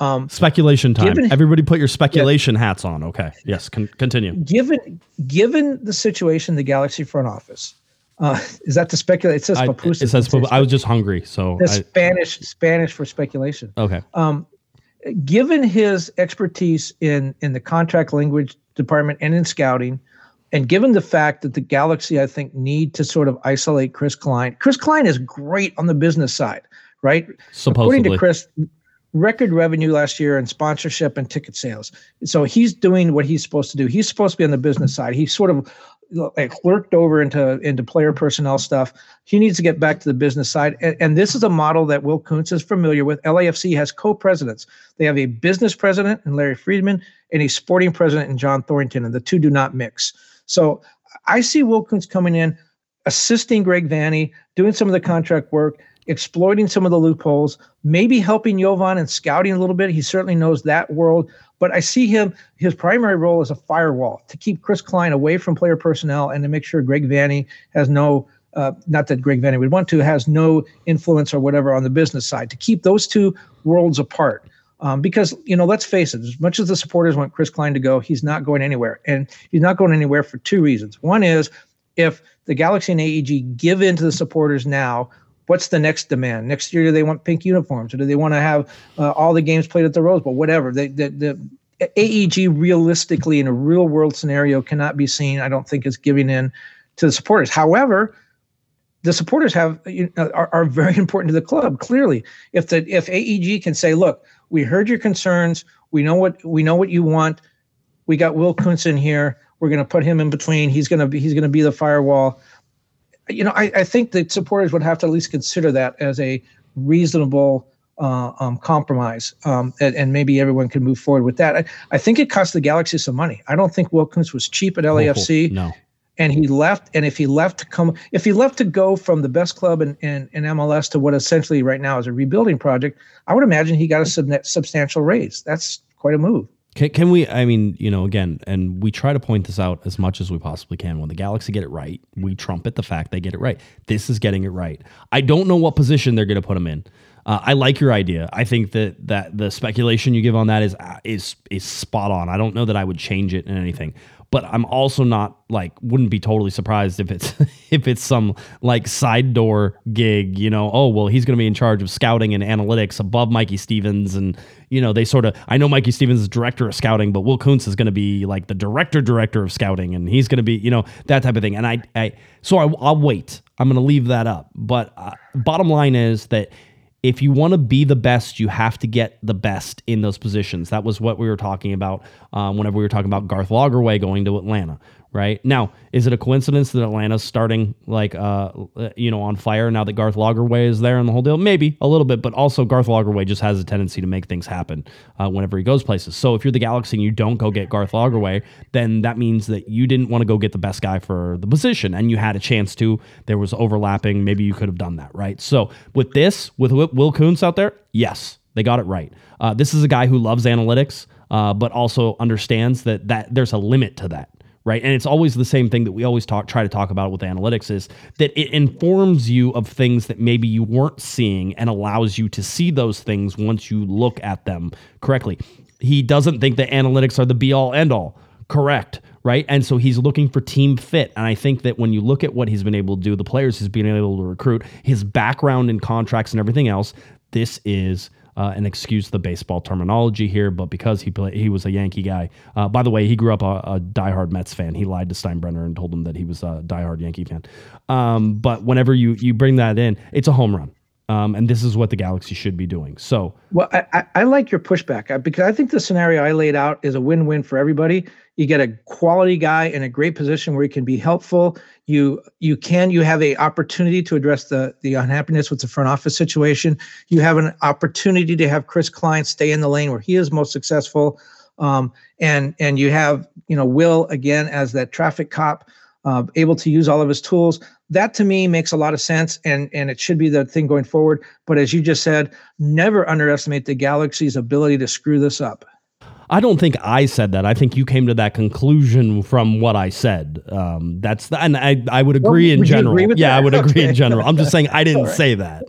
Um, speculation time. Given, Everybody put your speculation yeah, hats on. Okay. Yes. Con- continue. Given, given the situation, the Galaxy front office, uh, is that to speculate? It says I, papusa. It says I was just hungry, so the Spanish Spanish for speculation. Okay. Um, given his expertise in in the contract language department and in scouting, and given the fact that the Galaxy, I think, need to sort of isolate Chris Klein. Chris Klein is great on the business side, right? Supposedly. According to Chris, record revenue last year in sponsorship and ticket sales. So he's doing what he's supposed to do. He's supposed to be on the business side. He sort of like lurked over into into player personnel stuff. He needs to get back to the business side. And, and this is a model that Will Kuntz is familiar with. LAFC has co-presidents. They have a business president and Larry Freedman and a sporting president and John Thorrington, and the two do not mix. So I see Will Kuntz coming in, assisting Greg Vanney, doing some of the contract work, exploiting some of the loopholes, maybe helping Jovan and scouting a little bit. He certainly knows that world. But I see him, his primary role is a firewall to keep Chris Klein away from player personnel and to make sure Greg Vanney has no, uh, not that Greg Vanney would want to, has no influence or whatever on the business side, to keep those two worlds apart. Um, because, you know, let's face it, as much as the supporters want Chris Klein to go, he's not going anywhere. And he's not going anywhere for two reasons. One is if the Galaxy and AEG give in to the supporters now, what's the next demand? Next year, do they want pink uniforms, or do they want to have uh, all the games played at the Rose Bowl? Whatever. They, the, the AEG realistically, in a real world scenario, cannot be seen. I don't think as giving in to the supporters. However, the supporters have you know, are, are very *laughs* important to the club. Clearly, if the if AEG can say, "Look, we heard your concerns. We know what we know what you want. We got Will Kuntz in here. We're going to put him in between. He's going to be he's going to be the firewall." You know, I, I think that supporters would have to at least consider that as a reasonable uh, um, compromise, um, and, and, maybe everyone can move forward with that. I, I, think it cost the Galaxy some money. I don't think Will Kuntz was cheap at LAFC. no. And he left, and if he left to come, if he left to go from the best club in, in, in MLS to what essentially right now is a rebuilding project, I would imagine he got a sub- substantial raise. That's quite a move. Can, can we? I mean, you know, again, and we try to point this out as much as we possibly can. When the Galaxy get it right, we trumpet the fact they get it right. This is getting it right. I don't know what position they're going to put him in. Uh, I like your idea. I think that that the speculation you give on that is is is spot on. I don't know that I would change it in anything but I'm also not like wouldn't be totally surprised if it's *laughs* if it's some like side door gig, you know, oh well he's gonna be in charge of scouting and analytics above Mikey Stevens and you know, they sort of I know Mikey Stevens is director of scouting, but Will Kuntz is gonna be like the director director of scouting and he's gonna be, you know, that type of thing. And I I so I, will wait. I'm gonna leave that up. But uh, bottom line is that if you want to be the best, you have to get the best in those positions. That was what we were talking about um, whenever we were talking about Garth Lagerwey going to Atlanta right? Now, is it a coincidence that Atlanta's starting like uh you know on fire now that Garth Lagerwey is there and the whole deal? Maybe a little bit, but also Garth Lagerwey just has a tendency to make things happen uh, whenever he goes places. So if you're the Galaxy and you don't go get Garth Lagerwey, then that means that you didn't want to go get the best guy for the position, and you had a chance to. There was overlapping. Maybe you could have done that, right? So with this, with Will Kuntz out there, yes, they got it right. Uh, this is a guy who loves analytics. Uh, but also understands that that there's a limit to that right? And it's always the same thing that we always talk try to talk about with analytics is that it informs you of things that maybe you weren't seeing and allows you to see those things once you look at them correctly. He doesn't think that analytics are the be all end all. Correct right? And so he's looking for team fit. And I think that when you look at what he's been able to do, the players he's been able to recruit, his background in contracts and everything else, this is uh, and excuse the baseball terminology here, but because he play, he was a Yankee guy. Uh, by the way, he grew up a, a, diehard Mets fan. He lied to Steinbrenner and told him that he was a diehard Yankee fan. Um, but whenever you you bring that in, it's a home run. Um, and this is what the Galaxy should be doing. So, well, I, I like your pushback uh, because I think the scenario I laid out is a win-win for everybody. You get a quality guy in a great position where he can be helpful. You you can you have a opportunity to address the the unhappiness with the front office situation. You have an opportunity to have Chris Klein stay in the lane where he is most successful. Um, and and you have you know Will again as that traffic cop, uh, able to use all of his tools that to me makes a lot of sense and and it should be the thing going forward but as you just said never underestimate the galaxy's ability to screw this up I don't think I said that. I think you came to that conclusion from what I said. Um, that's the, and I, I would agree well, in general. Agree yeah, that? I would okay. agree in general. I'm just saying I *laughs* didn't right. say that.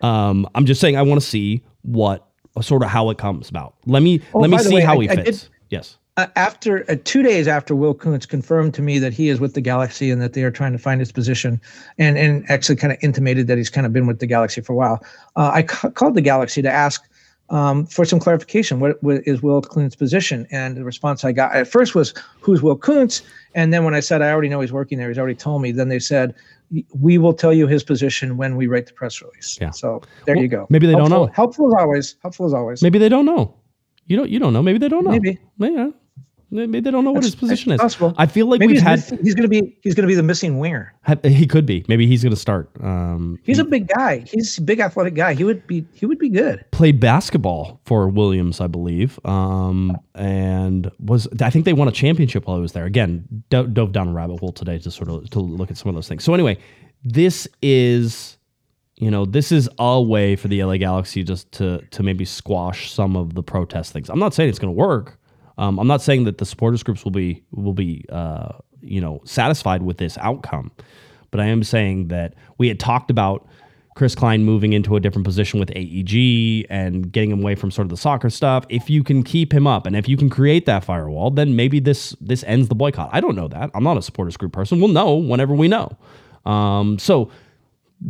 Um, I'm just saying I want to see what sort of how it comes about. Let me oh, let me see way, how I, he fits. Did, yes uh, after uh, two days after Will Kuntz confirmed to me that he is with the Galaxy and that they are trying to find his position, and and actually kind of intimated that he's kind of been with the Galaxy for a while, uh, I ca- called the Galaxy to ask um, for some clarification. What, what is Will Kuntz's position? And the response I got at first was, "Who's Will Kuntz?" And then when I said I already know he's working there, he's already told me. Then they said, "We will tell you his position when we write the press release." Yeah. So there well, you go. Maybe they helpful, don't know. Helpful as always. Helpful as always. Maybe they don't know. You don't. You don't know. Maybe they don't know. Maybe. Yeah. Maybe they don't know what his position is. possible. I feel like Maybe we've he's, had. miss- he's going to be he's going to be the missing winger. He could be. Maybe he's going to start. Um, He's he a big guy. He's a big athletic guy. He would be he would be good. played basketball for Williams, I believe, um, and was. I think they won a championship while he was there. Again, do- dove down a rabbit hole today to sort of to look at some of those things. So anyway, this is. You know, this is a way for the LA Galaxy just to to maybe squash some of the protest things. I'm not saying it's going to work. Um, I'm not saying that the supporters groups will be will be uh, you know satisfied with this outcome, but I am saying that we had talked about Chris Klein moving into a different position with AEG and getting him away from sort of the soccer stuff. If you can keep him up and if you can create that firewall, then maybe this this ends the boycott. I don't know that. I'm not a supporters group person. We'll know whenever we know. Um, so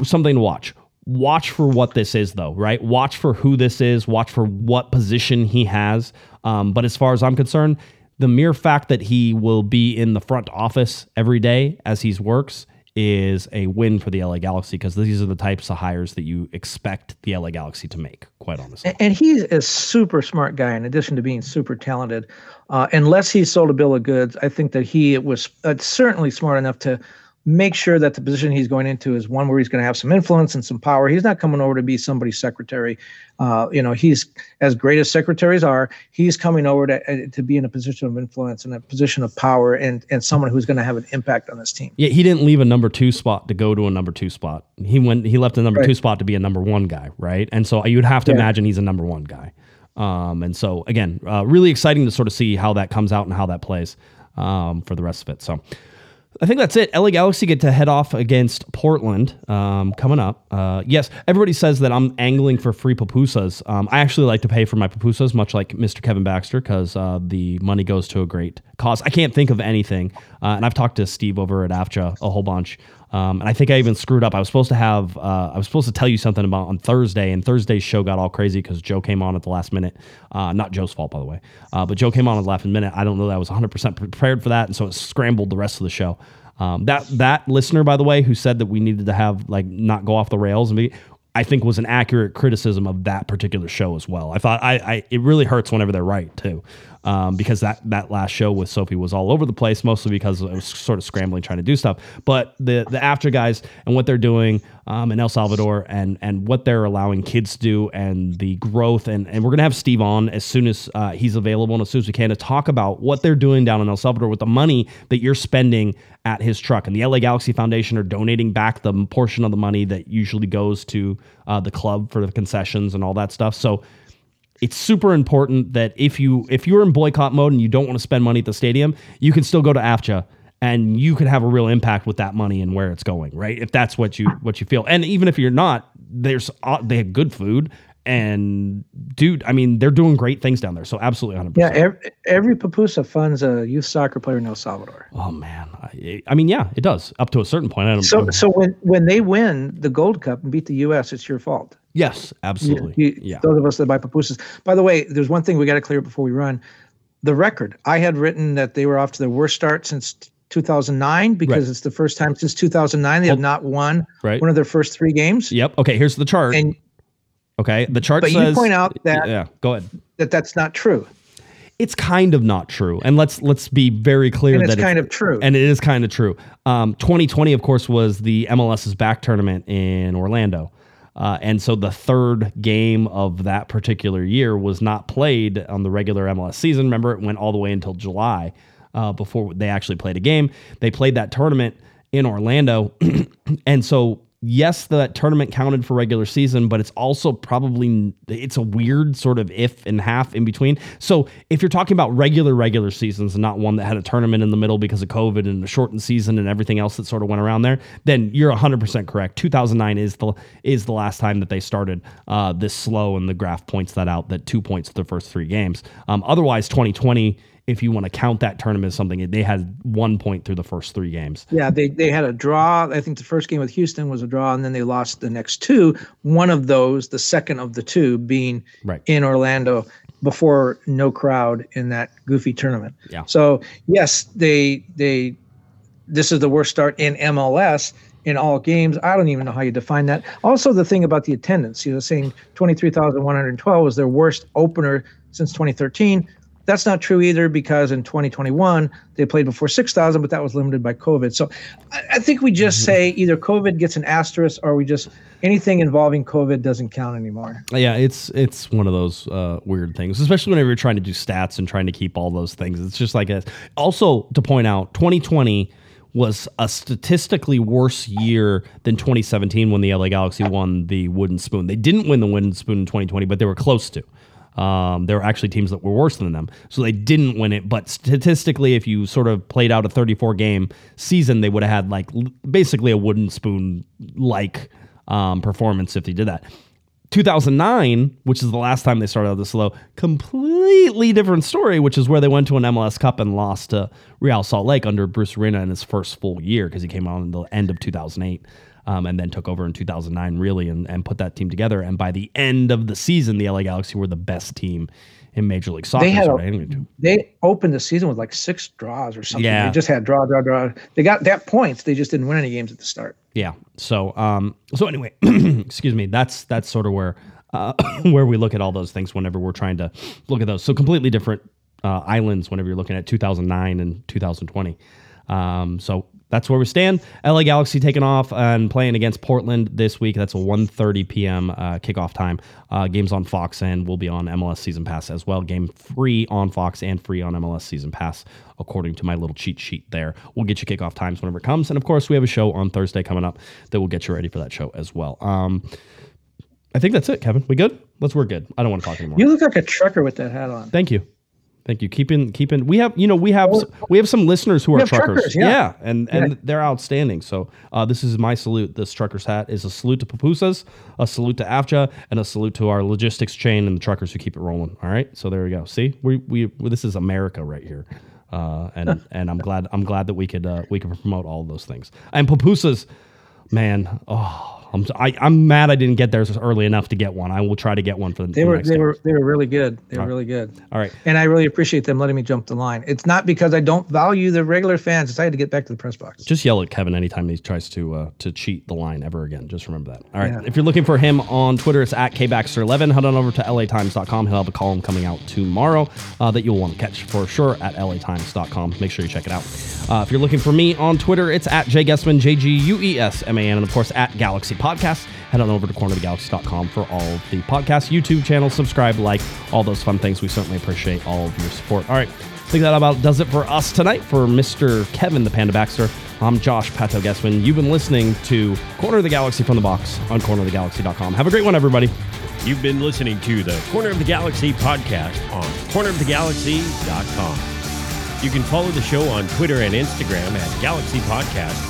something to watch. Watch for what this is, though, right? Watch for who this is. Watch for what position he has. Um, but as far as I'm concerned, the mere fact that he will be in the front office every day as he works is a win for the LA Galaxy because these are the types of hires that you expect the LA Galaxy to make, quite honestly. And, he's a super smart guy. In addition to being super talented, uh, unless he sold a bill of goods, I think that he was uh, certainly smart enough to make sure that the position he's going into is one where he's going to have some influence and some power. He's not coming over to be somebody's secretary. Uh, you know, he's as great as secretaries are. He's coming over to uh, to be in a position of influence and a position of power, and and someone who's going to have an impact on this team. Yeah, he didn't leave a number two spot to go to a number two spot. He went. He left a number Right. two spot to be a number one guy, right? And so you'd have to Yeah. imagine he's a number one guy. Um, and so again, uh, really exciting to sort of see how that comes out and how that plays um, for the rest of it. So. I think that's it. LA Galaxy get to head off against Portland um, coming up. Uh, yes, everybody says that I'm angling for free pupusas. Um, I actually like to pay for my pupusas, much like Mr. Kevin Baxter, because uh, the money goes to a great cause. I can't think of anything, uh, and I've talked to Steve over at AFCHA a whole bunch. Um, and I think I even screwed up. I was supposed to have, uh, I was supposed to tell you something about on Thursday, and Thursday's show got all crazy because Joe came on at the last minute. Uh, not Joe's fault, by the way, uh, but Joe came on at the last minute. I don't know that I was 100% prepared for that, and so it scrambled the rest of the show. Um, that that listener, by the way, who said that we needed to have like not go off the rails and be, I think was an accurate criticism of that particular show as well. I thought I, I it really hurts whenever they're right too, um, because that that last show with Sophie was all over the place, mostly because I was sort of scrambling trying to do stuff. But the the after guys and what they're doing um, in El Salvador and and what they're allowing kids to do and the growth and and we're gonna have Steve on as soon as uh, he's available and as soon as we can to talk about what they're doing down in El Salvador with the money that you're spending at his truck. And the LA Galaxy Foundation are donating back the portion of the money that usually goes to uh, the club for the concessions and all that stuff. So it's super important that if you if you're in boycott mode and you don't want to spend money at the stadium, you can still go to AFCHA and you can have a real impact with that money and where it's going, right? If that's what you what you feel. And even if you're not, there's uh, they have good food and dude, I mean, they're doing great things down there. So absolutely 100%. Yeah, every, every pupusa funds a youth soccer player in El Salvador. Oh man. I, I mean, yeah, it does up to a certain point. I don't So, so when when they win the Gold Cup and beat the U.S., it's your fault. Yes, absolutely. You- yeah. Those of us that buy pupusas. By the way, there's one thing we got to clear before we run. The record. I had written that they were off to their worst start since 2009 because Right. it's the first time since 2009 they have not won Right. one of their first three games. Yep. Okay, here's the chart. And okay, the chart but you point out that- Yeah, go ahead. that that's not true. it's kind of not true. And let's let's be very clear And that it's kind of true. And it is kind of true. Um, 2020, of course, was the MLS's back tournament in Orlando. Uh, and so the third game of that particular year was not played on the regular MLS season. Remember, it went all the way until July uh, before they actually played a game. They played that tournament in Orlando. *clears throat* and so yes, that tournament counted for regular season, but it's also probably it's a weird sort of if and half in between. So if you're talking about regular regular seasons and not one that had a tournament in the middle because of COVID and a shortened season and everything else that sort of went around there, then you're 100% correct. 2009 is the is the last time that they started uh, this slow, and the graph points that out that two points the first three games. Um, otherwise, 2020. If you want to count that tournament as something, they had one point through the first three games. Yeah, they they had a draw. I think the first game with Houston was a draw, and then they lost the next two. One of those, the second of the two, being Right. in Orlando before no crowd in that goofy tournament. Yeah. So yes, they they this is the worst start in MLS in all games. I don't even know how you define that. Also, the thing about the attendance, you know, saying twenty three thousand one hundred twelve was their worst opener since twenty thirteen. That's not true either because in 2021 they played before 6,000, but that was limited by COVID. So I, I think we just say either COVID gets an asterisk or we just anything involving COVID doesn't count anymore. Yeah, it's it's one of those uh, weird things, especially whenever you're trying to do stats and trying to keep all those things. It's just like a. Also, to point out, 2020 was a statistically worse year than 2017 when the LA Galaxy won the Wooden Spoon. They didn't win the Wooden Spoon in 2020, but they were close to. Um, there were actually teams that were worse than them, so they didn't win it. But statistically, if you sort of played out a 34 game season, they would have had like basically a Wooden Spoon like um, performance if they did that. 2009, which is the last time they started out this low, completely different story, which is where they went to an MLS Cup and lost to Real Salt Lake under Bruce Arena in his first full year because he came on in the end of 2008 um, and then took over in 2009, really, and, and put that team together. And by the end of the season, the LA Galaxy were the best team in Major League Soccer. They had a- They opened the season with like six draws or something. Yeah. They just had draw, draw, draw. They got that points. They just didn't win any games at the start. Yeah. So um so anyway, *clears throat* excuse me. That's that's sort of where uh *coughs* where we look at all those things whenever we're trying to look at those. So completely different uh, islands whenever you're looking at 2009 and 2020. Um so that's where we stand. LA Galaxy taking off and playing against Portland this week. That's a 1:30 p.m. Uh, kickoff time. Uh, games on Fox and will be on MLS Season Pass as well. Game free on Fox and free on MLS Season Pass, according to my little cheat sheet there. We'll get you kickoff times whenever it comes, and of course we have a show on Thursday coming up that will get you ready for that show as well. Um, I think that's it, Kevin. We good? Let's work good. I don't want to talk anymore. You look like a trucker with that hat on. Thank you. Thank you. Keeping keeping we have you know we have we have some listeners who are have truckers. truckers, yeah. and and Yeah. they're outstanding. So uh, this is my salute. This trucker's hat is a salute to pupusas, a salute to AFJA, and a salute to our logistics chain and the truckers who keep it rolling. All right. So there we go. See, we we this is America right here. Uh, and *laughs* and I'm glad I'm glad that we could uh, we could promote all of those things. And pupusas, man, oh, I'm I, I'm mad I didn't get there early enough to get one. I will try to get one for the They were next they were they were really good. They were right. really good. all right. And I really appreciate them letting me jump the line. It's not because I don't value the regular fans. It's I had to get back to the press box. Just yell at Kevin anytime he tries to uh, to cheat the line ever again. Just remember that. All right. Yeah. If you're looking for him on Twitter, it's at kbaxter11. Head on over to latimes.com. He'll have a column coming out tomorrow uh, that you'll want to catch for sure at latimes.com. Make sure you check it out. Uh, if you're looking for me on Twitter, it's at jguesman, J G U E S M A N, and of course at Galaxy Podcast. Head on over to cornerofthegalaxy.com for all of the podcast, YouTube channel, subscribe, like, all those fun things. We certainly appreciate all of your support. All right. I think that about does it for us tonight. For Mr. Kevin the Panda Baxter, I'm Josh Pato Guesman. You've been listening to Corner of the Galaxy from the Box on cornerofthegalaxy.com. Have a great one, everybody. You've been listening to the Corner of the Galaxy podcast on cornerofthegalaxy.com. You can follow the show on Twitter and Instagram at Galaxy Podcast.